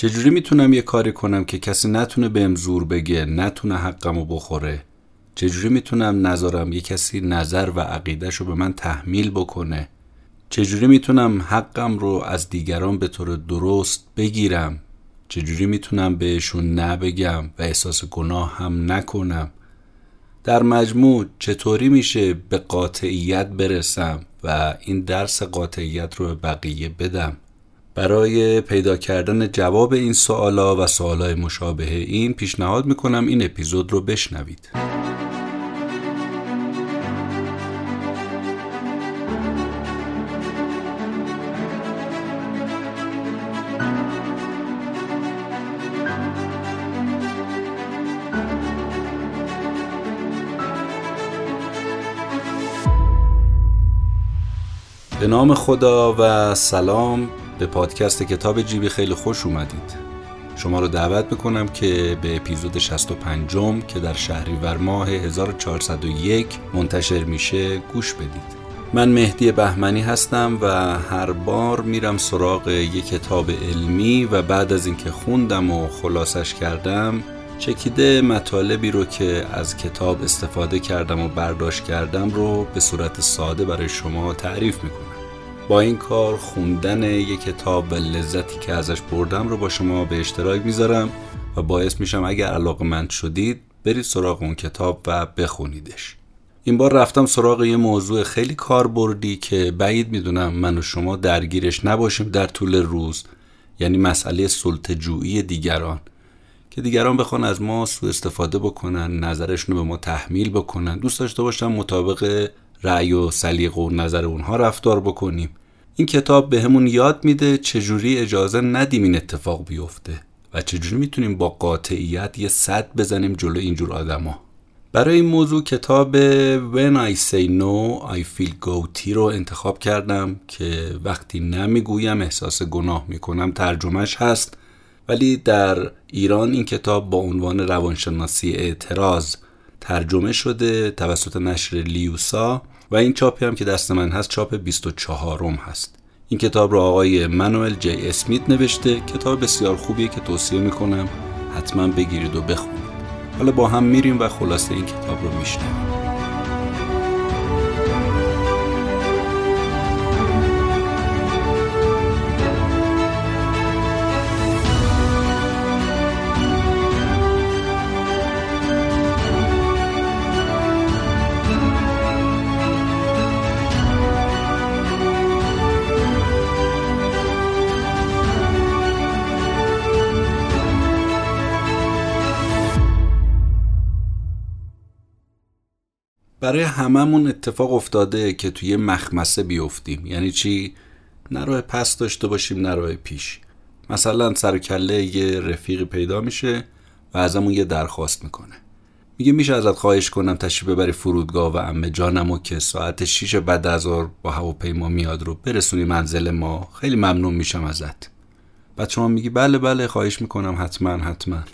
چجوری می‌تونم یه کاری کنم که کسی نتونه بهم زور بگه نتونه حقمو بخوره؟ چجوری می‌تونم نظرم یه کسی نظر و عقیدهش به من تحمیل بکنه؟ چجوری می‌تونم حقم رو از دیگران به طور درست بگیرم؟ چجوری می‌تونم بهشون نبگم و احساس گناه هم نکنم؟ در مجموع چطوری میشه به قاطعیت برسم و این درس قاطعیت رو به بقیه بدم؟ برای پیدا کردن جواب این سوالا و سوالای مشابه این پیشنهاد می‌کنم این اپیزود رو بشنوید. به نام خدا و سلام. به پادکست کتاب جیبی خیلی خوش اومدید. شما رو دعوت می‌کنم که به اپیزود 65 که در شهریور ماه 1401 منتشر میشه گوش بدید. من مهدی بهمنی هستم و هر بار میرم سراغ یک کتاب علمی و بعد از اینکه خوندم و خلاصش کردم چکیده مطالبی رو که از کتاب استفاده کردم و برداشت کردم رو به صورت ساده برای شما تعریف می‌کنم. با این کار خوندن یک کتاب و لذتی که ازش بردم رو با شما به اشتراک می‌ذارم و باعث میشم اگر علاقه مند شدید برید سراغ اون کتاب و بخونیدش. این بار رفتم سراغ یه موضوع خیلی کاربردی که بعید می‌دونم من و شما درگیرش نباشیم در طول روز یعنی مسئله سلطجویی دیگران. که دیگران بخوان از ما سوء استفاده بکنن نظرشون رو به ما تحمیل بکنن. دوست داشته باشم مطابق رأی و سلیق و نظر اونها رفتار بکنیم. این کتاب به یاد میده چجوری اجازه ندیم این اتفاق بیفته و چجوری می‌تونیم با قاطعیت یه صد بزنیم جلو اینجور آدما. برای این موضوع کتاب When I Say No I Feel Guilty رو انتخاب کردم که وقتی نمی‌گویم احساس گناه می‌کنم ترجمهش هست. ولی در ایران این کتاب با عنوان روانشناسی اعتراض ترجمه شده توسط نشر لیوسا و این چاپی هم که دست من هست چاپ 24 م هست. این کتاب رو آقای منوئل جی اسمیت نوشته کتاب بسیار خوبیه که توصیه می‌کنم حتما بگیرید و بخونید. حالا با هم میریم و خلاصه این کتاب رو میشنویم. برای هممون اتفاق افتاده که توی مخمسه بیفتیم. یعنی چی؟ نه پس داشته باشیم نه پیش. مثلا سر کله یه رفیقی پیدا میشه و ازمون یه درخواست می‌کنه. میگه میشه ازت خواهش کنم تشریف ببری فرودگاه و امه جانمو که ساعت 6 بعد از با هواپیما میاد رو برسونی منزل ما. خیلی ممنون میشم ازت. بعد شما میگی بله بله خواهش می‌کنم حتما حتما.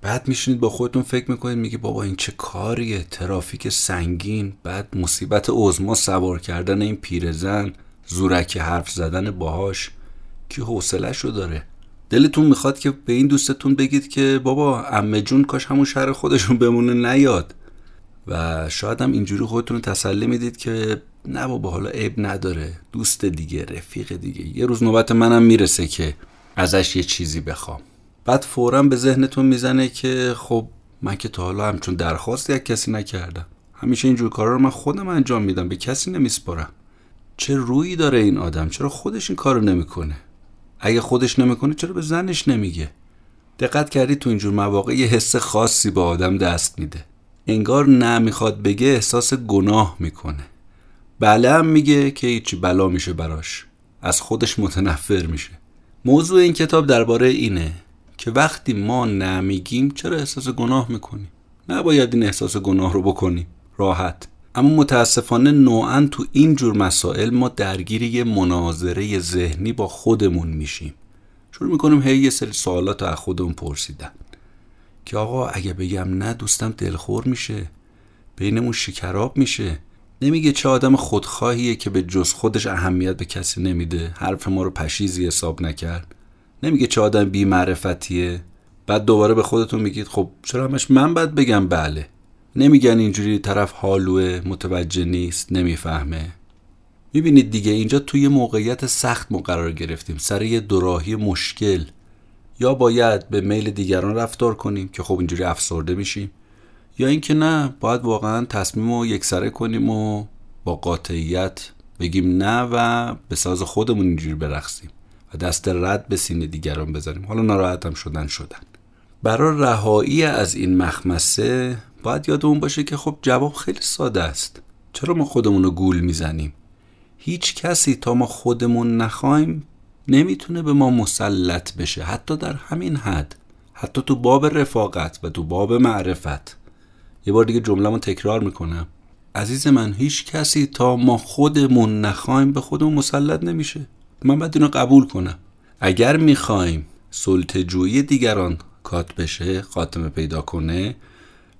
بعد میشینید با خودتون فکر می‌کنید میگه بابا این چه کاریه؟ ترافیک سنگین بعد مصیبت عزما سوار کردن این پیرزن زورک حرف زدن باهاش. کی حوصلهشو داره؟ دلتون می‌خواد که به این دوستتون بگید که بابا امه جون کاش همون شهر خودشون بمونه نیاد. و شاید هم اینجوری خودتون تسلی می‌دید که نه بابا حالا عیب نداره. دوست دیگه رفیق دیگه. یه روز نوبت منم می‌رسه که ازش یه چیزی بخوام. بعد فورا به ذهنتون می‌زنه که خب من که تا حالا همچون درخواست یک کسی نکردم. همیشه اینجور کارا رو من خودم انجام میدم به کسی نمیسپارم. چه رویی داره این آدم؟ چرا خودش این کارو نمی‌کنه؟ اگه خودش نمی‌کنه چرا به زنش نمیگه؟ دقت کردی تو اینجور مواقع یه حس خاصی به آدم دست میده. انگار نه می‌خواد بگه احساس گناه می‌کنه. بله هم میگه که هیچی بلا میشه براش. از خودش متنفر میشه. موضوع این کتاب درباره اینه. که وقتی ما نمیگیم چرا احساس گناه می‌کنیم؟ نباید این احساس گناه رو بکنیم راحت. اما متاسفانه نوعا تو این جور مسائل ما درگیر یه مناظره ذهنی با خودمون میشیم. شروع می‌کنیم هی یه سری سوالات از خودمون پرسیدن. که آقا اگه بگم نه دوستم دلخور میشه. بینمون شکراب میشه. نمیگه چه آدم خودخواهیه که به جز خودش اهمیت به کسی نمیده. حرف ما رو پشیزی حساب نکرد. نمیگه چه آدم بی معرفتیه بعد دوباره به خودتون میگید خب چرا همش من باید بگم بله؟ نمیگن اینجوری طرف حالوه متوجه نیست نمی‌فهمه. می‌بینید دیگه اینجا توی موقعیت سخت ما قرار گرفتیم سر یه دوراهی مشکل. یا باید به میل دیگران رفتار کنیم که خب اینجوری افسرده میشیم یا اینکه نه باید واقعا تصمیم رو یکسره کنیم و با قاطعیت بگیم نه و به ساز خودمون اینجوری برقصیم. و دست رد به سینه دیگران بذاریم. حالا ناراحتم شدن شدن. برای رهایی از این مخمسه باید یادمون باشه که خب جواب خیلی ساده است. چرا ما خودمون رو گول می‌زنیم؟ هیچ کسی تا ما خودمون نخوایم نمی‌تونه به ما مسلط بشه حتی در همین حد. حتی تو باب رفاقت و تو باب معرفت. یه بار دیگه جمله تکرار می‌کنم. عزیز من هیچ کسی تا ما خودمون نخوایم به خودمون مسلط نمیشه. من باید اینو قبول کنم. اگر می‌خوایم سلطجویی دیگران کات بشه خاتمه پیدا کنه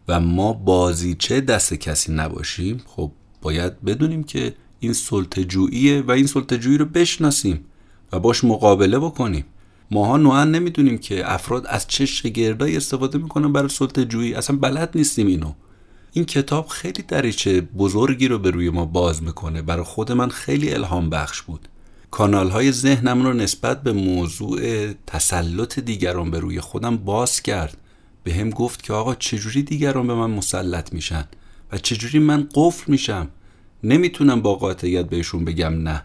و ما بازیچه دست کسی نباشیم خب باید بدونیم که این سلطجوییه و این سلطجویی رو بشناسیم و باش مقابله بکنیم. ماها نوعا نمی‌دونیم که افراد از چه شگردایی استفاده می‌کنن برای سلطجویی اصلا بلد نیستیم اینو. این کتاب خیلی دریچه بزرگی رو به روی ما باز می‌کنه. برای خود من خیلی الهام بخش بود. کانال های ذهنم رو نسبت به موضوع تسلط دیگران به روی خودم باز کرد. به هم گفت که آقا چجوری دیگران به من مسلط میشن و چجوری من قفل میشم؟ نمی‌تونم با قاطعیت بهشون بگم نه.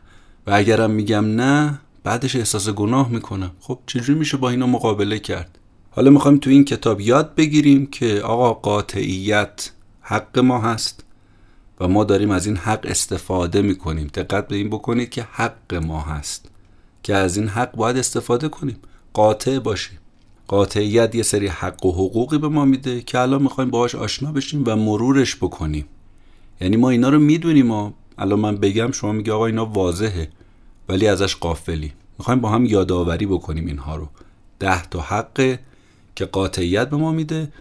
و اگرم میگم نه بعدش احساس گناه می‌کنم. خب چجوری میشه با اینا مقابله کرد؟ حالا می‌خوایم تو این کتاب یاد بگیریم که آقا قاطعیت حق ما هست. و ما داریم از این حق استفاده می‌کنیم. دقت به این بکنید که حق ما هست. که از این حق باید استفاده کنیم. قاطع باشیم. قاطعیت یه سری حق و حقوقی به ما میده که الان می‌خوایم باهاش آشنا بشیم و مرورش بکنیم. یعنی ما اینا رو می‌دونیم و الان من بگم شما میگه آقا اینا واضحه ولی ازش قافلی. می‌خوایم با هم یادآوری بکنیم اینها رو. ده تا حقه که قاطعیت به ما میده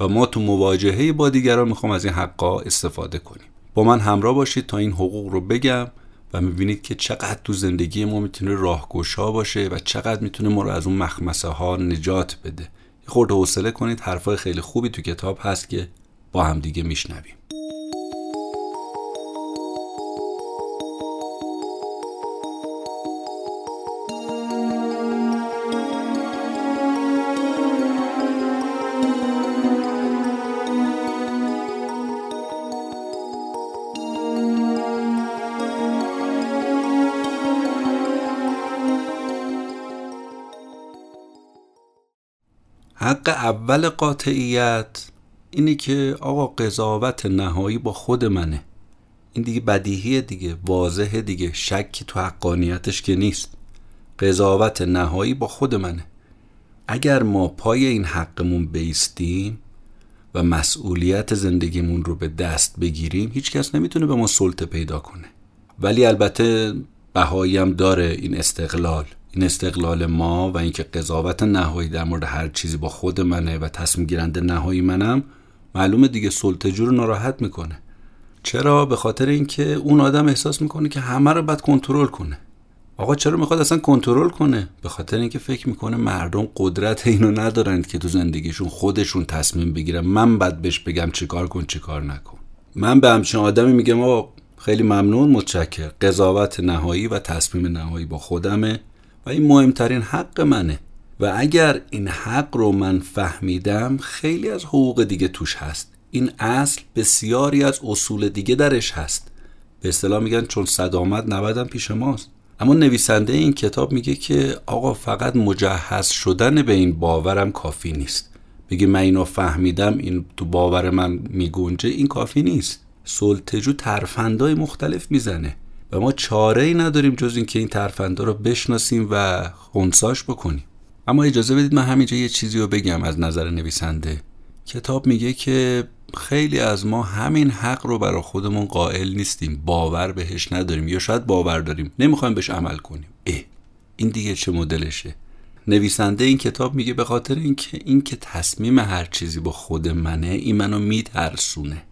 و ما تو مواجهه با دیگران می‌خوام از این حقا استفاده کنیم. با من همراه باشید تا این حقوق رو بگم و می‌بینید که چقدر تو زندگی ما می‌تونه راهگشا باشه و چقدر می‌تونه ما رو از اون مخمسه ها نجات بده. خورده حوصله کنید حرفای خیلی خوبی تو کتاب هست که با هم دیگه میشنویم. حق اول قاطعیت اینه که آقا قضاوت نهایی با خود منه. این دیگه بدیهیه دیگه واضحه دیگه شکی تو حقانیتش که نیست. قضاوت نهایی با خود منه. اگر ما پای این حقمون بیستیم و مسئولیت زندگیمون رو به دست بگیریم هیچکس نمی‌تونه به ما سلطه پیدا کنه. ولی البته بهایی هم داره این استقلال. این استقلال ما و اینکه قضاوت نهایی در مورد هر چیزی با خود منه و تصمیم گیرنده نهایی منم معلومه دیگه سلطجو رو ناراحت می‌کنه. چرا؟ به خاطر اینکه اون آدم احساس می‌کنه که همه رو باید کنترل کنه. آقا چرا می‌خواد اصلا کنترل کنه؟ به خاطر اینکه فکر می‌کنه مردم قدرت اینو ندارند که تو زندگیشون خودشون تصمیم بگیرن. من بعد بهش بگم چیکار کن چیکار نکن. من به همچین آدمی میگم آقا خیلی ممنون متشکر قضاوت نهایی و تصمیم نهایی با خودمه. و این مهمترین حق منه. و اگر این حق رو من فهمیدم خیلی از حقوق دیگه توش هست. این اصل بسیاری از اصول دیگه درش هست. به اصطلاح میگن چون صد آمد نبدم پیش ماست. اما نویسنده این کتاب میگه که آقا فقط مجهز شدن به این باورم کافی نیست. بگی من اینو فهمیدم این تو باور من میگنجه این کافی نیست. سلطجو ترفندای مختلف می‌زنه. و ما چاره ای نداریم جز اینکه این ترفندا رو بشناسیم و خونساش بکنیم. اما اجازه بدید من همینجا یه چیزی رو بگم از نظر نویسنده. کتاب میگه که خیلی از ما همین حق رو برای خودمون قائل نیستیم. باور بهش نداریم یا شاید باور داریم. نمی‌خوایم بهش عمل کنیم. اه این دیگه چه مدلشه؟ نویسنده این کتاب میگه به خاطر اینکه اینکه تصمیم هر چیزی با خود منه این منو میترسونه.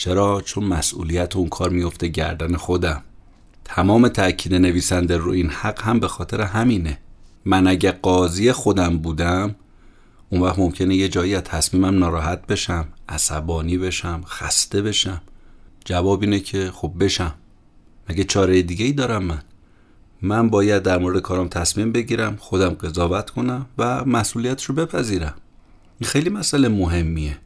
چرا؟ چون مسئولیت اون کار میفته گردن خودم. تمام تاکید نویسنده رو این حق هم به خاطر همینه. من اگه قاضی خودم بودم اون وقت ممکنه یه جایی از تصمیمم ناراحت بشم عصبانی بشم خسته بشم. جواب اینه که خب بشم. مگه چاره دیگه ای دارم من؟ من باید در مورد کارم تصمیم بگیرم خودم قضاوت کنم و مسئولیتش رو بپذیرم. این خیلی مسئله مهمیه.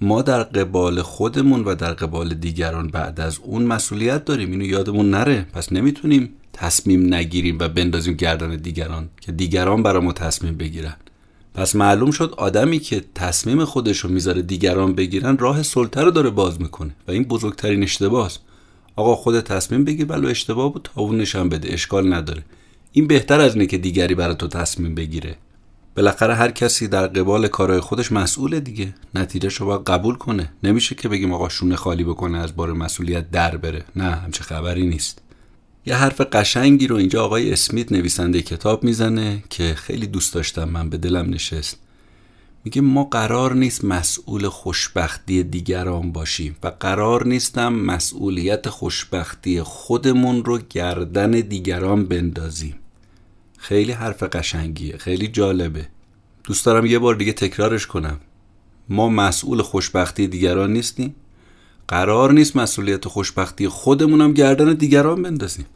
ما در قبال خودمون و در قبال دیگران بعد از اون مسئولیت داریم. اینو یادمون نره. پس نمی‌تونیم تصمیم نگیریم و بندازیم گردن دیگران که دیگران برای ما تصمیم بگیرن. پس معلوم شد آدمی که تصمیم خودش رو می‌ذاره دیگران بگیرن راه سلطه رو داره باز می‌کنه و این بزرگترین اشتباهه آقا خود تصمیم بگیر ولو اشتباه بود تاونش هم بده. اشکال نداره. این بهتر از اینه که دیگری برای تو تصمیم بگیره. بالاخره هر کسی در قبال کارهای خودش مسئوله دیگه. نتیجه رو باید قبول کنه. نمیشه که بگیم آقا شونه خالی بکنه از بار مسئولیت در بره. نه همچه خبری نیست. یه حرف قشنگی رو اینجا آقای اسمیت نویسنده کتاب می‌زنه که خیلی دوست داشتم من به دلم نشست. میگه ما قرار نیست مسئول خوشبختی دیگران باشیم و قرار نیستم مسئولیت خوشبختی خودمون رو گردن دیگران بندازیم. خیلی حرف قشنگیه خیلی جالبه. دوست دارم یه بار دیگه تکرارش کنم. ما مسئول خوشبختی دیگران نیستیم. قرار نیست مسئولیت خوشبختی خودمونم گردن دیگران بندازیم.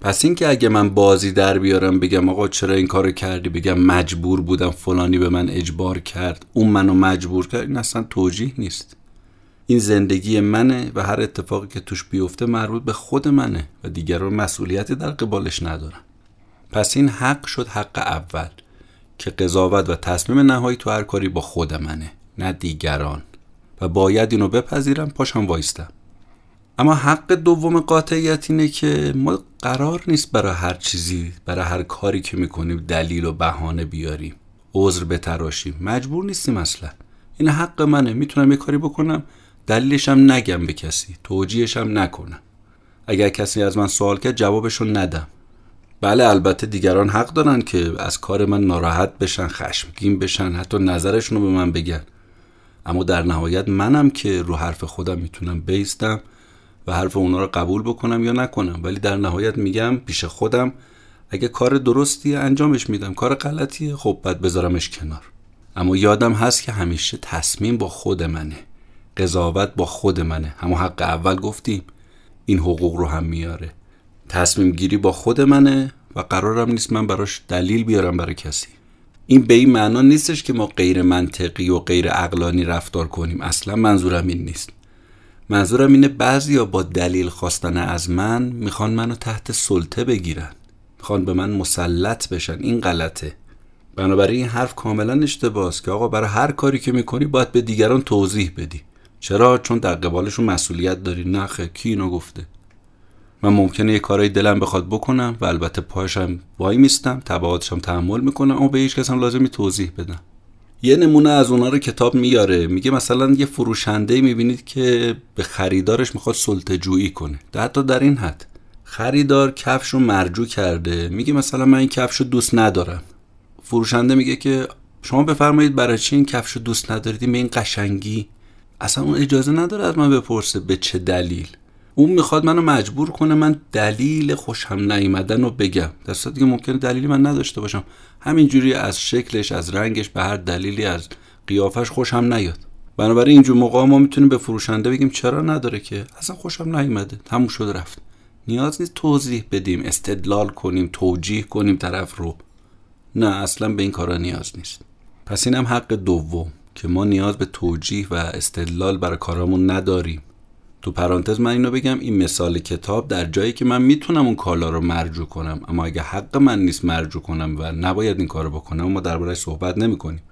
پس اینکه اگه من بازی در بیارم بگم آقا چرا این کارو کردی؟ بگم مجبور بودم فلانی به من اجبار کرد اون منو مجبور کرد این اصلا توجیه نیست. این زندگی منه و هر اتفاقی که توش بیفته مربوط به خود منه و دیگران مسئولیتی در قبالش ندارن. پس این حق شد حق اول که قضاوت و تصمیم نهایی تو هر کاری با خود منه نه دیگران. و باید اینو بپذیرم پاشم وایستم. اما حق دوم قاطعیت اینه که ما قرار نیست برای هر چیزی برای هر کاری که می‌کنیم دلیل و بهانه بیاریم. عذر بتراشیم. مجبور نیستیم اصلا. این حق منه. می‌تونم یه کاری بکنم دلیلش هم نگم به کسی. توجیهش هم نکنم. اگر کسی از من سوال کرد جوابشو ندم. بله البته دیگران حق دارن که از کار من ناراحت بشن خشمگین بشن حتی نظرشون رو به من بگن. اما در نهایت منم که رو حرف خودم می‌تونم بیستم و حرف اونا رو قبول بکنم یا نکنم. ولی در نهایت میگم پیش خودم اگه کار درستی انجامش میدم کار غلطیه خب بعد بذارمش کنار. اما یادم هست که همیشه تصمیم با خود منه. قضاوت با خود منه. همون حق اول گفتیم. این حقوق رو هم میاره. تصمیم گیری با خود منه و قرارم نیست من براش دلیل بیارم برای کسی. این به این معنا نیستش که ما غیر منطقی و غیر اقلانی رفتار کنیم. اصلا منظورم این نیست. منظورم اینه بعضیا با دلیل خواستن از من می‌خوان منو تحت سلطه بگیرن. می‌خوان به من مسلط بشن. این غلطه. بنابراین این حرف کاملا اشتباهه که آقا برای هر کاری که می‌کنی باید به دیگران توضیح بدی. چرا؟ چون در قبالشون مسئولیت داری. نخه کی اینو گفته؟ من ممکنه یه کارایی دلم بخواد بکنم و البته پاشم وای میستم تبعاتشم تحمل می‌کنم اما به هیچ کس لازمی توضیح بدم. یه نمونه از اونا رو کتاب میاره میگه مثلا یه فروشنده می‌بینید که به خریدارش می‌خواد سلطه جویی کنه حتی در این حد. خریدار کفش رو مرجو کرده میگه مثلا من این کفش رو دوست ندارم. فروشنده میگه که شما بفرمایید برای چی این کفش رو دوست ندارید؟ به این قشنگی. اصلا اون اجازه نداره از من بپرسه به چه دلیل. اون می‌خواد منو مجبور کنه من دلیل خوشم نیومدن رو بگم. در صورتی که ممکنه دلیلی من نداشته باشم. همینجوری از شکلش از رنگش به هر دلیلی از قیافش خوشم نیاد. بنابراین اینجور موقع ما می‌تونیم به فروشنده بگیم چرا نداره که؟ اصلا خوشم نیومده. تموم شده رفت. نیاز نیست توضیح بدیم استدلال کنیم توجیه کنیم طرف رو. نه اصلا به این کارا نیاز نیست. پس اینم حق دوم که ما نیاز به توجیه و استدلال برای کارامون نداریم. تو پرانتز من اینو بگم این مثال کتاب در جایی که من می‌تونم اون کالا رو مرجو کنم اما اگه حق من نیست مرجو کنم و نباید این کارو بکنم ما درباره صحبت نمی کنیم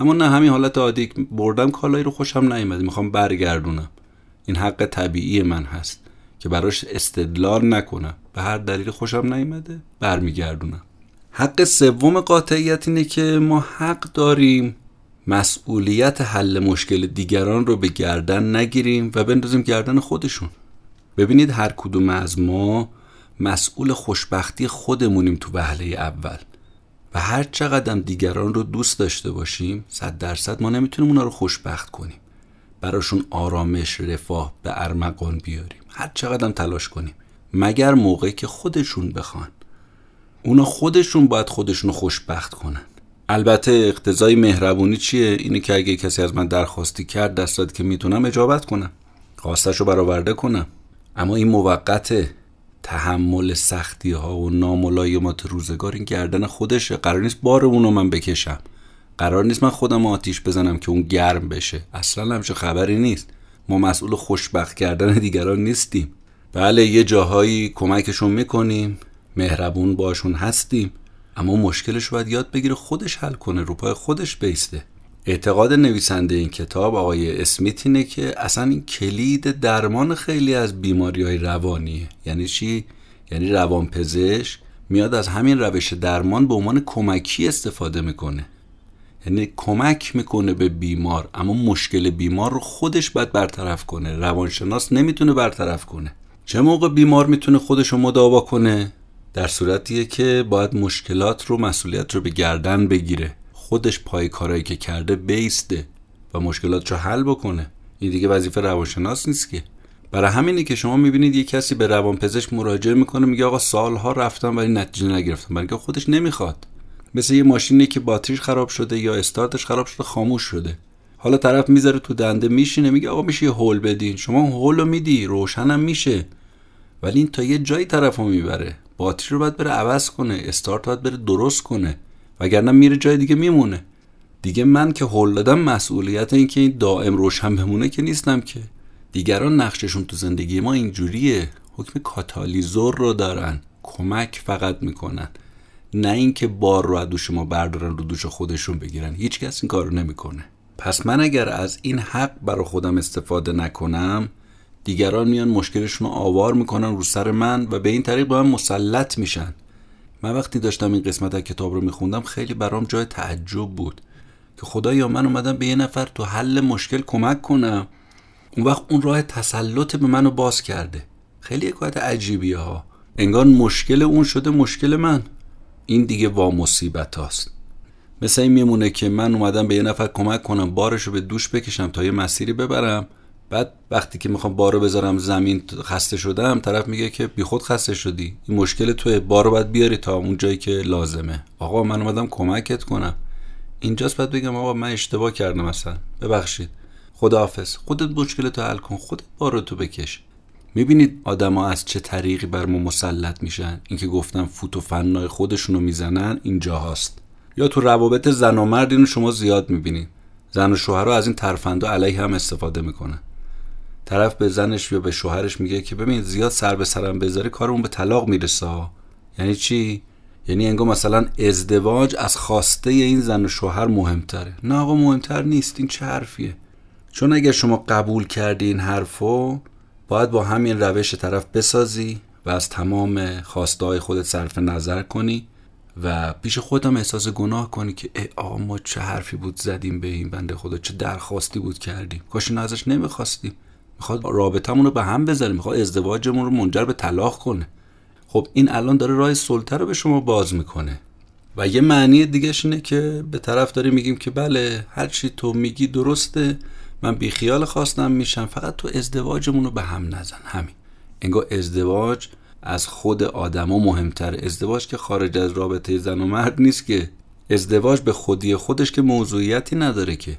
اما نه همین حالت عادی بردم کالایی رو خوشم نیومد. می‌خوام برگردونم. این حق طبیعی من هست که براش استدلال نکنم. به هر دلیل خوشم نیومده برمیگردونم. حق سوم قاطعیت اینه که ما حق داریم مسئولیت حل مشکل دیگران رو به گردن نگیریم و بندازیم گردن خودشون. ببینید هر کدوم از ما مسئول خوشبختی خودمونیم تو وهله اول. و هر چقدر دیگران رو دوست داشته باشیم صد درصد ما نمی‌تونیم اونا رو خوشبخت کنیم. براشون آرامش رفاه به ارمغان بیاریم. هر چقدر تلاش کنیم. مگر موقعی که خودشون بخوان. اونا خودشون باید خودشون خوشبخت کنن. البته اقتضای مهربونی چیه؟ اینه که اگه کسی از من درخواستی کرد دستات که می‌تونم اجابت کنم. خواستش رو برآورده کنم. اما این موقت تحمل سختی ها و ناملایمات روزگار این گردن خودشه. قرار نیست بار اونو من بکشم. قرار نیست من خودم آتیش بزنم که اون گرم بشه. اصلا همچه خبری نیست. ما مسئول خوشبخت کردن دیگران نیستیم. بله یه جاهایی کمکشون می‌کنیم. مهربون باشون هستیم. اما مشکلش باید یاد بگیره خودش حل کنه رو پای خودش بیسته. اعتقاد نویسنده این کتاب آقای اسمیت اینه که اصلا این کلید درمان خیلی از بیماری های روانیه. یعنی چی؟ یعنی روانپزشک میاد از همین روش درمان به عنوان کمکی استفاده می‌کنه. یعنی کمک می‌کنه به بیمار اما مشکل بیمار رو خودش باید برطرف کنه. روانشناس نمی‌تونه برطرف کنه. چه موقع بیمار می‌تونه خودش رو مداوا کنه؟ در صورتیه که باید مشکلات رو مسئولیت رو به گردن بگیره. خودش پای کارایی که کرده بیسته و مشکلات رو حل بکنه. این دیگه وظیفه روانشناس نیست که. برای همینه که شما می‌بینید یه کسی به روانپزشک مراجعه می‌کنه میگه آقا سالها رفتم ولی نتیجه نگرفتم. برای خودش نمی‌خواد. مثل یه ماشینی که باتریش خراب شده یا استارتش خراب شده خاموش شده. حالا طرف می‌ذاره تو دنده میشینه میگه آقا میشه یه هول بدین. شما هول رو میدی روشنم میشه. ولی این تا یه جایی طرف رو می‌بره. باتری رو باید بره عوض کنه استارت باید بره درست کنه وگرنه میره جای دیگه میمونه. دیگه من که هول دادم مسئولیت این که این دائم روشن بمونه که نیستم که. دیگران نقششون تو زندگی ما اینجوریه. حکم کاتالیزور رو دارن کمک فقط می‌کنن. نه اینکه بار رو از دوش ما بردارن رو دوش خودشون بگیرن. هیچ کس این کارو نمی‌کنه. پس من اگر از این حق برای خودم استفاده نکنم دیگران میان مشکلشون رو آوار می‌کنن رو سر من و به این طریق به من مسلط میشن. من وقتی داشتم این قسمت از کتاب رو میخوندم خیلی برام جای تعجب بود که خدایا من اومدم به یه نفر تو حل مشکل کمک کنم. اون وقت اون راه تسلط به منو باز کرده. خیلی حکایت عجیبیه ها انگار مشکل اون شده مشکل من. این دیگه وا مصیبت هاست. مثل این میمونه که من اومدم به یه نفر کمک کنم بارش رو به دوش بکشم تا یه مسیری ببرم. بعد وقتی که می‌خوام بارو بذارم زمین خسته شدم طرف میگه که بی خود خسته شدی. این مشکل توی بارو باید بیاری تا اون جایی که لازمه. آقا من اومدم کمکت کنم. اینجاست باید بگم آقا من اشتباه کردم مثلا ببخشید. خداحافظ. خودت مشکل تو حل کن. خودت بارو تو بکش. می‌بینید آدما از چه طریقی بر ما مسلط میشن؟ اینکه گفتم فوت و فنای خودشونو می‌زنن اینجا هاست یا تو روابط زن و مرد اینو شما زیاد می‌بینید. زن و شوهرها از این ترفندا علیه هم استفاده می‌کنن. طرف به زنش یا به شوهرش میگه که ببین زیاد سر به سرم بذاری کارمون به طلاق می‌رسه. یعنی چی؟ یعنی انگار مثلا ازدواج از خواسته این زن و شوهر مهمتره. نه آقا مهمتر نیست. این چه حرفیه؟ چون اگر شما قبول کردی این حرفو باید با همین روش طرف بسازی و از تمام خواسته های خودت صرف نظر کنی و پیش خودم احساس گناه کنی که ای آقا ما چه حرفی بود زدیم به این بنده خدا؟ چه درخواستی بود کردیم؟ کاش ازش نمی‌خواستیم. می‌خواد رابطمون رو به هم بذاره می‌خواد ازدواجمون رو منجر به طلاق کنه. خب این الان داره راه سلطه رو به شما باز می‌کنه. و یه معنی دیگهش اینه که به طرف داری میگیم که بله هر چی تو میگی درسته من بیخیال خواستم میشم فقط تو ازدواجمون رو به هم نزن. همین. انگار ازدواج از خود آدما مهمتر ازدواج که خارج از رابطه زن و مرد نیست که. ازدواج به خودی خودش که موضوعیتی نداره که.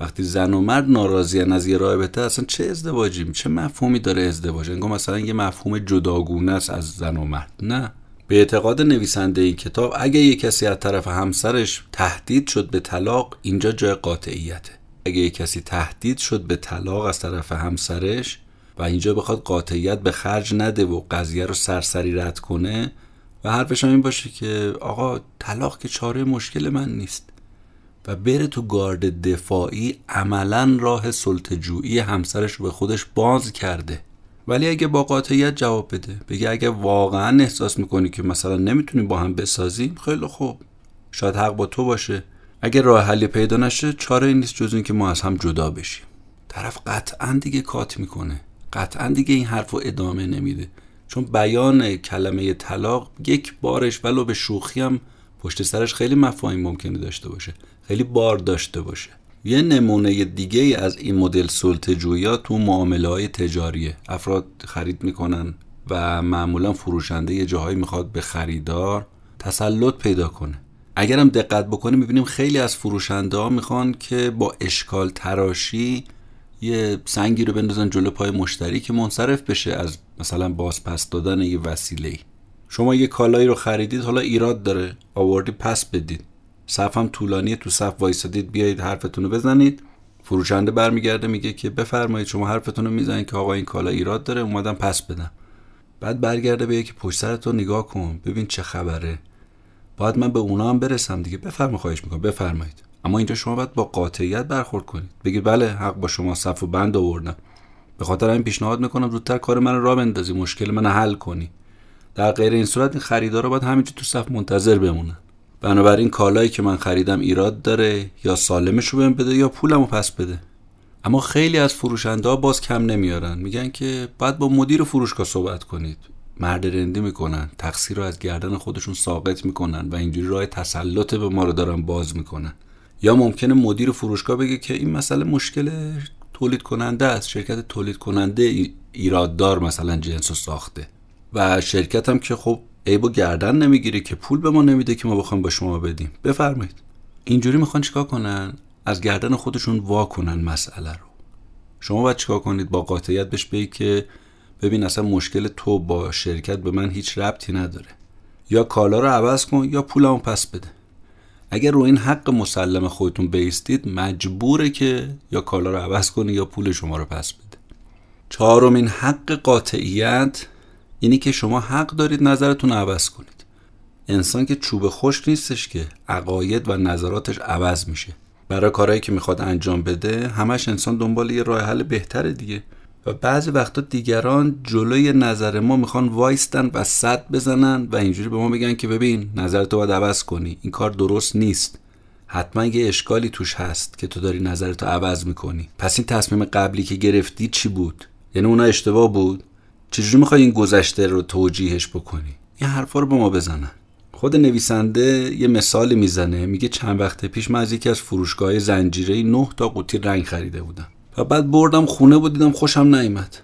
وقتی زن و مرد ناراضیان از یه رابطه اصلا چه ازدواجی چه مفهومی داره ازدواج؟ انگار مثلا یه مفهوم جداگونه است از زن و مرد. نه. به اعتقاد نویسنده این کتاب اگه یه کسی از طرف همسرش تهدید شد به طلاق اینجا جای قاطعیته. اگه یه کسی تهدید شد به طلاق از طرف همسرش و اینجا بخواد قاطعیت به خرج نده و قضیه رو سرسری رد کنه و حرفش این باشه که آقا طلاق که چاره مشکل من نیست. و بره تو گارد دفاعی عملا راه سلطجویی همسرش رو به خودش باز کرده. ولی اگه با قاطعیت جواب بده بگه اگه واقعا احساس می‌کنی که مثلا نمی‌تونیم با هم بسازیم خیلی خوب. شاید حق با تو باشه. اگه راه حلی پیدا نشه چاره نیست جز اینکه ما از هم جدا بشیم. طرف قطعا دیگه کات می‌کنه. قطعا دیگه این حرف رو ادامه نمیده. چون بیان کلمه طلاق یک بارش ولو به شوخی هم پشت سرش خیلی مفاهیم ممکنه داشته باشه. خیلی بار داشته باشه. یه نمونه دیگه از این مدل سلطه تو معامله های تجاریه. افراد خرید می‌کنن و معمولا فروشنده یه جاهایی می‌خواد به خریدار تسلط پیدا کنه. اگرم دقت بکنیم می‌بینیم خیلی از فروشنده ها می‌خوان که با اشکال تراشی یه سنگی رو بندازن جلو پای مشتری که منصرف بشه از مثلا بازپس دادن یه وسیله شما یه کالایی رو خریدید حالا ایراد داره. آوردی پس بدید. صف هم طولانی تو صف وایسادید بیایید حرفتون رو بزنید. فروشنده برمیگرده میگه که بفرمایید شما حرفتون رو می‌زنید که آقا این کالا ایراد داره اومدم پس بدم. بعد برگرده به که پشت سرت نگاه کن ببین چه خبره. باید من به اونا هم برسم دیگه. بفرمایید خواهش می‌کنم بفرمایید. اما اینجا شما باید با قاطعیت برخورد کنید. بگید بله حق با شما صف و بند آوردم. به خاطر این پیشنهاد می‌کنم زودتر کار من را بندازی مشکل من حل کنی. در غیر این صورت این خریدارا باید همینجا تو صف منتظر بمونن. بنابراین کالایی که من خریدم ایراد داره یا سالمش رو بهم بده یا پولم رو پس بده. اما خیلی از فروشنده ها باز کم نمیارن. میگن که باید با مدیر فروشگاه صحبت کنید. مرد رندی می‌کنن تقصیر رو از گردن خودشون ساقط می‌کنن و اینجوری راه تسلط به ما رو دارن باز می‌کنن. یا ممکنه مدیر فروشگاه بگه که این مسئله مشکل تولید کننده است. شرکت تولید کننده ایراددار مثلا جنس ساخته. و شرکت هم که خب عیب و گردن نمی‌گیره که پول به ما نمیده که ما بخوایم با شما بدیم. بفرمایید. اینجوری می‌خوان چیکار کنن؟ از گردن خودشون وا کنن مسئله رو. شما باید چیکار کنید؟ با قاطعیت بهش بگید که ببین اصلا مشکل تو با شرکت به من هیچ ربطی نداره. یا کالا رو عوض کن یا پولمو پس بده. اگر رو این حق مسلم خودتون بیستید مجبوره که یا کالا رو عوض کنی یا پول شما رو پس بده. چهارمین حق قاطعیت اینی که شما حق دارید نظرتون عوض کنید. انسان که چوب خشک نیستش که عقاید و نظراتش عوض میشه. برای کارهایی که می‌خواد انجام بده همش انسان دنبال یه راه حل بهتره دیگه. و بعضی وقتا دیگران جلوی نظر ما می‌خوان وایستن و صد بزنن و اینجوری به ما بگن که ببین نظرتو باید عوض کنی. این کار درست نیست. حتما یه اشکالی توش هست که تو داری نظرتو عوض می‌کنی. پس این تصمیم قبلی که گرفتی چی بود؟ یعنی اونا اشتباه بود؟ چجوری می‌خوای این گذشته رو توجیهش بکنی؟ این حرفا رو به ما بزنن. خود نویسنده یه مثالی می‌زنه میگه چند وقت پیش من از یکی از فروشگاه زنجیره 9 تا قوطی رنگ خریده بودم. و بعد بردم خونه بود دیدم خوشم نیامد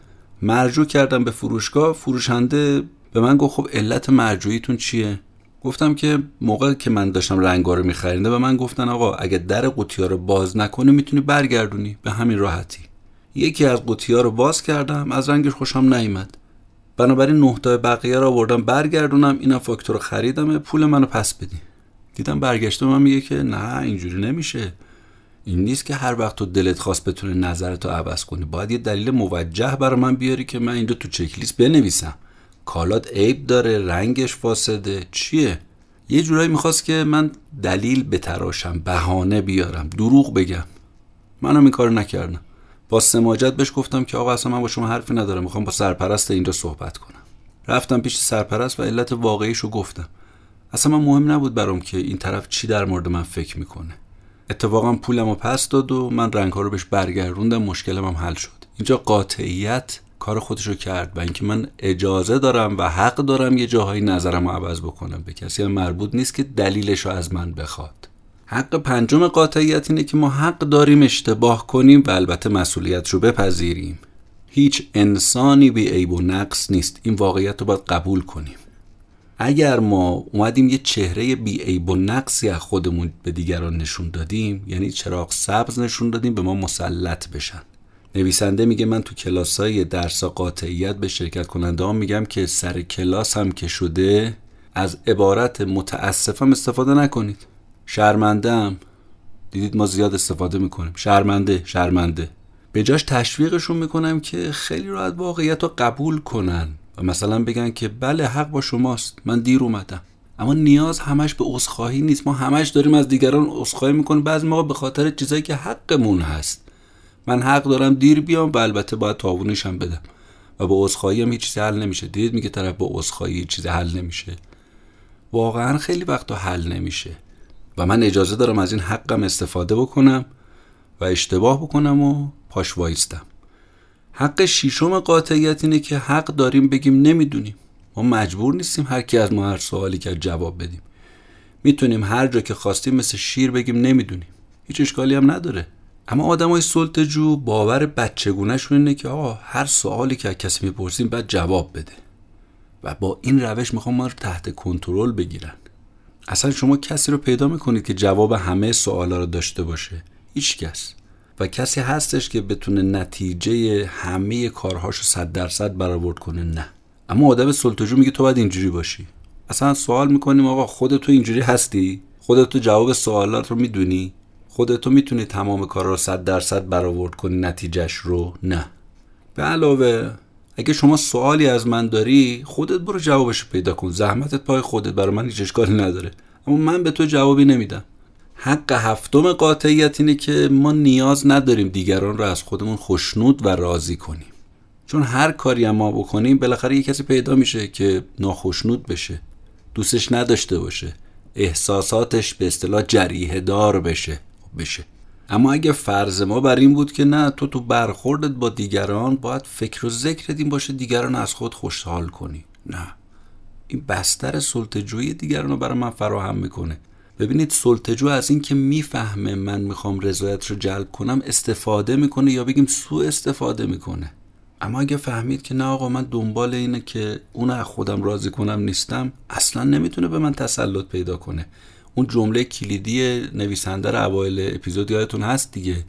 مرجوع کردم به فروشگاه فروشنده به من گفت خب علت مرجوعیتون چیه؟ گفتم که موقع که من داشتم رنگا رو میخرینده به من گفتن آقا اگه در قوطی رو باز نکنی می‌تونی برگردونی. به همین راحتی. یکی از قوطی رو باز کردم از رنگش خوشم نیامد بنابراین نه تا بقیه رو آوردم برگردونم اینا فاکتور خریدم پول منو پس بدی دیدم برگشته من میگه که نه اینجوری نمیشه. این نیست که هر وقت تو دلت خواست بتونه نظرتو عوض کنی. باید یه دلیل موجه برای من بیاری که من اینجا تو چکلیست بنویسم. کالات عیب داره رنگش فاسده. چیه؟ یه جورایی می‌خواست که من دلیل بتراشم بهانه بیارم دروغ بگم. منم این کار نکردم. با سماجت بهش گفتم که آقا اصلا من با شما حرفی ندارم می‌خوام با سرپرست اینجا صحبت کنم. رفتم پیش سرپرست و علت واقعیشو گفتم. اصلا من مهم نبود برام که این طرف چی در مورد من فکر می‌کنه. اتفاقا پولم رو پس داد و من رنگ ها رو بهش برگردوندم مشکلم هم حل شد. اینجا قاطعیت کار خودشو کرد و اینکه من اجازه دارم و حق دارم یه جاهایی نظرم رو عوض بکنم. به کسی هم مربوط نیست که دلیلش رو از من بخواد. حق پنجم قاطعیت اینه که ما حق داریم اشتباه کنیم و البته مسئولیت رو بپذیریم. هیچ انسانی بی عیب و نقص نیست. این واقعیت رو باید قبول کنیم. اگر ما اومدیم یه چهره بی عیب و نقصی از خودمون به دیگران نشون دادیم یعنی چراغ سبز نشون دادیم به ما مسلط بشن. نویسنده میگه من تو کلاس های درس قاطعیت به شرکت کننده هم میگم که سر کلاس هم که شده از عبارت متاسفم استفاده نکنید. شرمنده هم دیدید ما زیاد استفاده می‌کنیم. شرمنده شرمنده. به جاش تشویقشون می‌کنم که خیلی راحت واقعیت رو قبول کنن و مثلا بگن که بله حق با شماست. من دیر اومدم. اما نیاز همش به عذرخواهی نیست. ما همش داریم از دیگران عذرخواهی می‌کنیم. بعضی موقع به خاطر چیزایی که حقمون هست. من حق دارم دیر بیام و البته باید تاوونش هم بدم. و با عذرخواهی هم هیچ چیزی حل نمیشه. دید میگه طرف با عذرخواهی چیزی حل نمیشه. واقعا خیلی وقتا حل نمیشه. و من اجازه دارم از این حقم استفاده بکنم و اشتباه بکنم و پاش وایستم. حق شیشم قاطعیت اینه که حق داریم بگیم نمی‌دونیم. ما مجبور نیستیم هر کی از ما هر سوالی که جواب بدیم. می‌تونیم هر جا که خواستیم مثل شیر بگیم نمی‌دونیم. هیچ اشکالی هم نداره. اما آدمای سلطجو باور بچگونهشون اینه که آقا هر سوالی که از کسی می‌پرسیم باید جواب بده. و با این روش می‌خوام ما رو تحت کنترل بگیرن. اصلا شما کسی رو پیدا می‌کنید که جواب همه سوالا رو داشته باشه. هیچ کس. و کسی هستش که بتونه نتیجه همه کارهاشو صد درصد برآورد کنه؟ نه. اما آدم سلطجو میگه تو باید اینجوری باشی. اصلا سوال می‌کنیم آقا خودتو اینجوری هستی؟ خودتو جواب سوالات رو می‌دونی؟ خودتو می‌تونی تمام کارا رو صد درصد برآورد کنی نتیجهش رو؟ نه. به علاوه اگه شما سوالی از من داری خودت برو جوابش پیدا کن. زحمتت پای خودت برای من هیچ اشکالی نداره. اما من به تو جوابی نمیدم. حق هفتم قاطعیت اینه که ما نیاز نداریم دیگران رو از خودمون خوشنود و راضی کنیم. چون هر کاری ما بکنیم بالاخره یه کسی پیدا میشه که ناخشنود بشه دوستش نداشته باشه احساساتش به اصطلاح جریه دار بشه بشه. اما اگه فرض ما بر این بود که نه تو تو برخوردت با دیگران باید فکر و ذکرت این باشه دیگران از خود خوشحال کنی. نه. این بستر سلطجوی دیگران رو برای من فراهم می‌کنه. ببینید سلطجو از این که می‌فهمه من می‌خوام رضایت رو جلب کنم استفاده می‌کنه یا بگیم سوء استفاده می‌کنه. اما اگه فهمید که نه آقا من دنبال اینه که اون از خودم راضی کنم نیستم اصلا نمی‌تونه به من تسلط پیدا کنه. اون جمله کلیدی نویسنده رو اوایل اپیزود یادتون هست دیگه.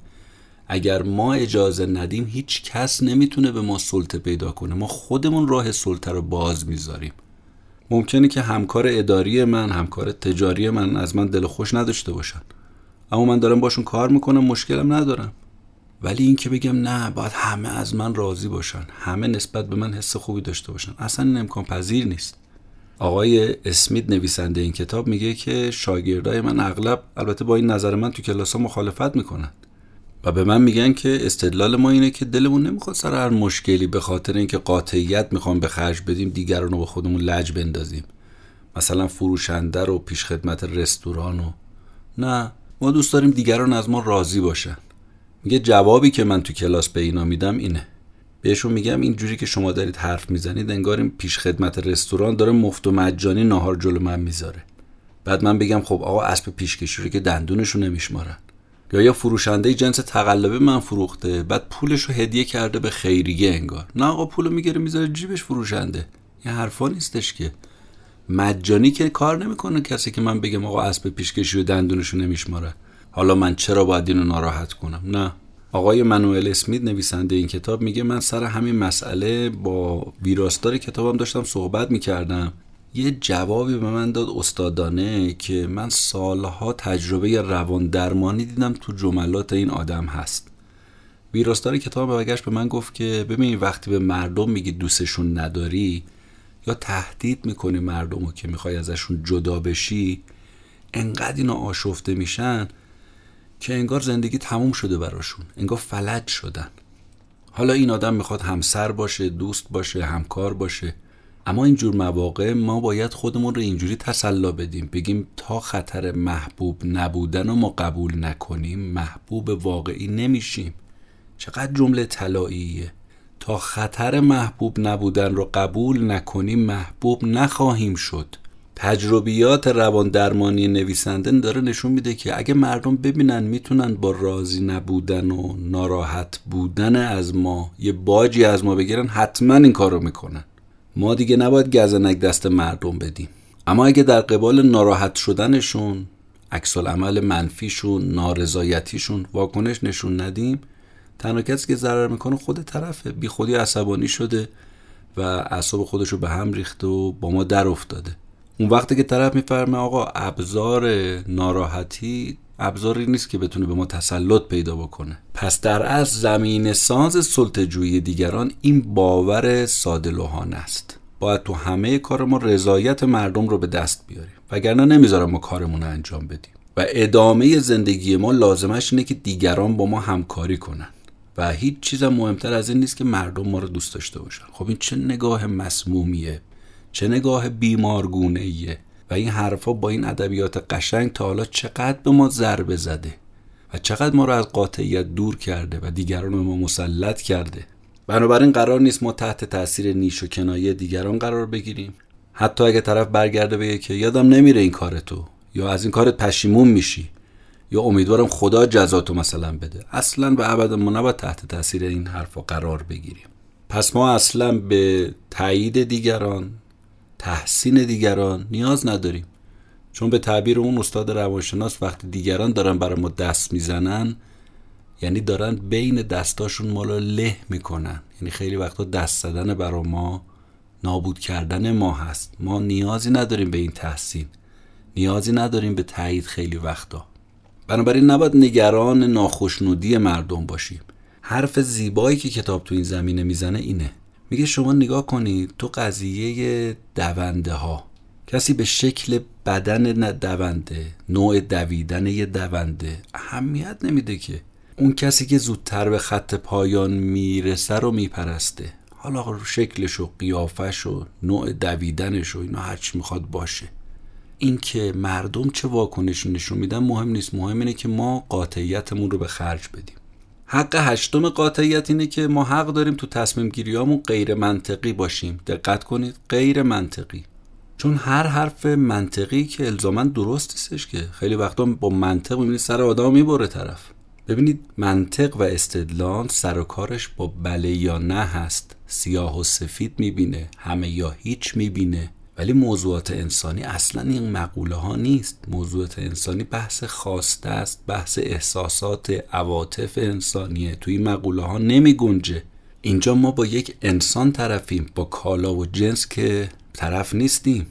اگر ما اجازه ندیم هیچ کس نمی‌تونه به ما سلطه پیدا کنه. ما خودمون راه سلطه رو باز می‌ذاریم. ممکنه که همکار اداری من همکار تجاری من از من دل خوش نداشته باشن. اما من دارم باشون کار می‌کنم مشکلم ندارم. ولی این که بگم نه باید همه از من راضی باشن. همه نسبت به من حس خوبی داشته باشن. اصلا این امکان پذیر نیست. آقای اسمیت نویسنده این کتاب میگه که شاگردای من اغلب البته با این نظر من تو کلاس ها مخالفت می‌کنن و به من میگن که استدلال ما اینه که دلمون نمی‌خواد سر هر مشکلی به خاطر اینکه قاطعیت می‌خوام به خرج بدیم دیگران رو به خودمون لج بندازیم. مثلا فروشنده رو پیش خدمت رستوران و نه ما دوست داریم دیگران از ما راضی باشن. میگه جوابی که من تو کلاس به اینا میدم اینه. بهشون میگم اینجوری که شما دارید حرف می‌زنید انگار این پیش خدمت رستوران داره مفت و مجانی ناهار جلو من می‌ذاره. بعد من بگم خب آقا اسب پیشکشی رو که دندونشو نمیشمارن یا یا فروشنده جنس تقلبه من فروخته بعد پولش رو هدیه کرده به خیریه انگار. نه آقا پولو می‌گیره می‌ذاره جیبش فروشنده. این حرفا نیستش که. مجانی که کار نمی‌کنه کسی که من بگم آقا اسب پیشکشی و دندونشو نمیشماره حالا من چرا باید اینو ناراحت کنم؟ نه. آقای منوئل اسمیت نویسنده این کتاب میگه من سر همین مسئله با ویراستار کتابم داشتم صحبت می‌کردم. یه جوابی به من داد استادانه که من سالها تجربه روان درمانی دیدم تو جملات این آدم هست. ویراستار کتاب برگشت به من گفت که ببین وقتی به مردم میگی دوستشون نداری یا تهدید می‌کنی مردم رو که می‌خوای ازشون جدا بشی انقدر اینا آشفته میشن که انگار زندگی تموم شده براشون. انگار فلج شدن. حالا این آدم می‌خواد همسر باشه دوست باشه همکار باشه. اما اینجور مواقع ما باید خودمون رو اینجوری تسلا بدیم. بگیم تا خطر محبوب نبودن رو ما قبول نکنیم محبوب واقعی نمیشیم. چقدر جمله طلاییه. تا خطر محبوب نبودن رو قبول نکنیم محبوب نخواهیم شد. تجربیات روان درمانی نویسنده داره نشون میده که اگه مردم ببینن می‌تونن با راضی نبودن و ناراحت بودن از ما یه باجی از ما بگیرن حتما این کارو می‌کنن. ما دیگه نباید گزنک دست مردم بدیم. اما اگه در قبال ناراحت شدنشون عکس عمل منفیشون نارضایتیشون واکنش نشون ندیم تنها کسی که ضرر می‌کنه خود طرفه. بی خودی عصبانی شده و اعصاب خودش رو به هم ریخته و با ما در افتاده. اون وقتی که طرف میفرمه آقا ابزار ناراحتی ابزاری نیست که بتونه به ما تسلط پیدا بکنه. پس در اصل زمین ساز سلطجویی دیگران این باور ساده است. باید تو همه کار ما رضایت مردم رو به دست بیاریم. وگرنه نمی‌ذارم ما کارمون رو انجام بدیم. و ادامه زندگی ما لازمش اینه که دیگران با ما همکاری کنن. و هیچ چیز مهمتر از این نیست که مردم ما رو دوست داشته باشن. خب این چه نگاه مسمومیه. چه نگاه بیمارگونه ایه؟ و این حرفا با این ادبیات قشنگ تا حالا چقدر به ما ضربه زده؟ و چقدر ما رو از قاطعیت دور کرده و دیگران رو ما مسلط کرده؟ بنابراین قرار نیست ما تحت تاثیر نیش و کنایه دیگران قرار بگیریم. حتی اگه طرف برگرده بگه که یادم نمیره این کار تو. یا از این کارت پشیمون میشی. یا امیدوارم خدا جزاتو مثلا بده. اصلا به ابد ما نباید تحت تاثیر این حرفا قرار بگیریم. پس ما اصلا به تایید دیگران تحسین دیگران نیاز نداریم. چون به تعبیر اون استاد روانشناس وقتی دیگران دارن برای ما دست می‌زنن یعنی دارن بین دستاشون ما رو له می‌کنن. یعنی خیلی وقتا دست زدن برای ما نابود کردن ما هست. ما نیازی نداریم به این تحسین. نیازی نداریم به تایید خیلی وقتا. بنابراین نباید نگران ناخشنودی مردم باشیم. حرف زیبایی که کتاب تو این زمینه می‌زنه اینه. میگه شما نگاه کنید تو قضیه دونده ها کسی به شکل بدن دونده نوع دویدن یه دونده اهمیت نمیده که. اون کسی که زودتر به خط پایان می‌رسه رو میپرسته. حالا شکلش و قیافش و نوع دویدنش و اینا هرچی می‌خواد باشه. اینکه مردم چه واکنشی نشون میدن مهم نیست. مهم اینه که ما قاطعیتمون رو به خرج بدیم. حق هشتم قاطعیت اینه که ما حق داریم تو تصمیم گیریامون غیر منطقی باشیم. دقت کنید غیر منطقی. چون هر حرف منطقی که الزاما درست نیستش که. خیلی وقتا با منطق می‌بینید سر آدم می‌بره طرف. ببینید منطق و استدلال سر و کارش با بله یا نه هست. سیاه و سفید می‌بینه همه یا هیچ می‌بینه. ولی موضوعات انسانی اصلا این مقوله ها نیست. موضوعات انسانی بحث خواسته است بحث احساسات عواطف انسانیه. توی مقوله ها نمی گنجه. اینجا ما با یک انسان طرفیم با کالا و جنس که طرف نیستیم.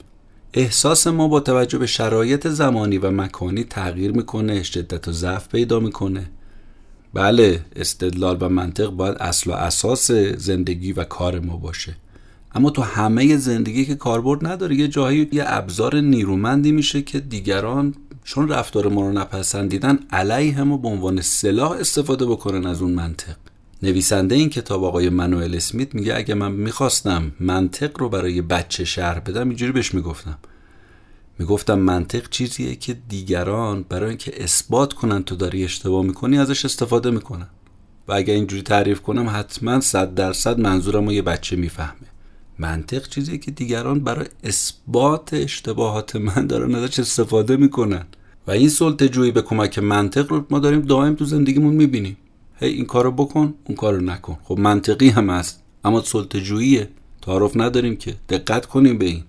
احساس ما با توجه به شرایط زمانی و مکانی تغییر می‌کنه شدت و ضعف پیدا می‌کنه. بله استدلال و منطق باید اصل و اساس زندگی و کار ما باشه. اما تو همه زندگی که کاربرد نداره یه جایی یه ابزار نیرومندی میشه که دیگران چون رفتار ما رو نپسندیدن علیه ما به عنوان سلاح استفاده بکنن از اون منطق. نویسنده این کتاب آقای منوئل اسمیت میگه اگه من می‌خواستم منطق رو برای بچه شهر بدم اینجوری بهش می‌گفتم. می‌گفتم منطق چیزیه که دیگران برای اینکه اثبات کنن تو داری اشتباه می‌کنی ازش استفاده می‌کنن. و اگر اینجوری تعریف کنم حتما صد درصد منظورم رو یه بچه می‌فهمه. منطق چیزیه که دیگران برای اثبات اشتباهات من دارن ازش استفاده می‌کنن. و این سلطه جویی به کمک منطق رو ما داریم دائم تو زندگیمون می‌بینیم. هی این کارو بکن اون کارو نکن. خب منطقی هم هست اما سلطه جوییه. تعارف نداریم که. دقت کنیم به این.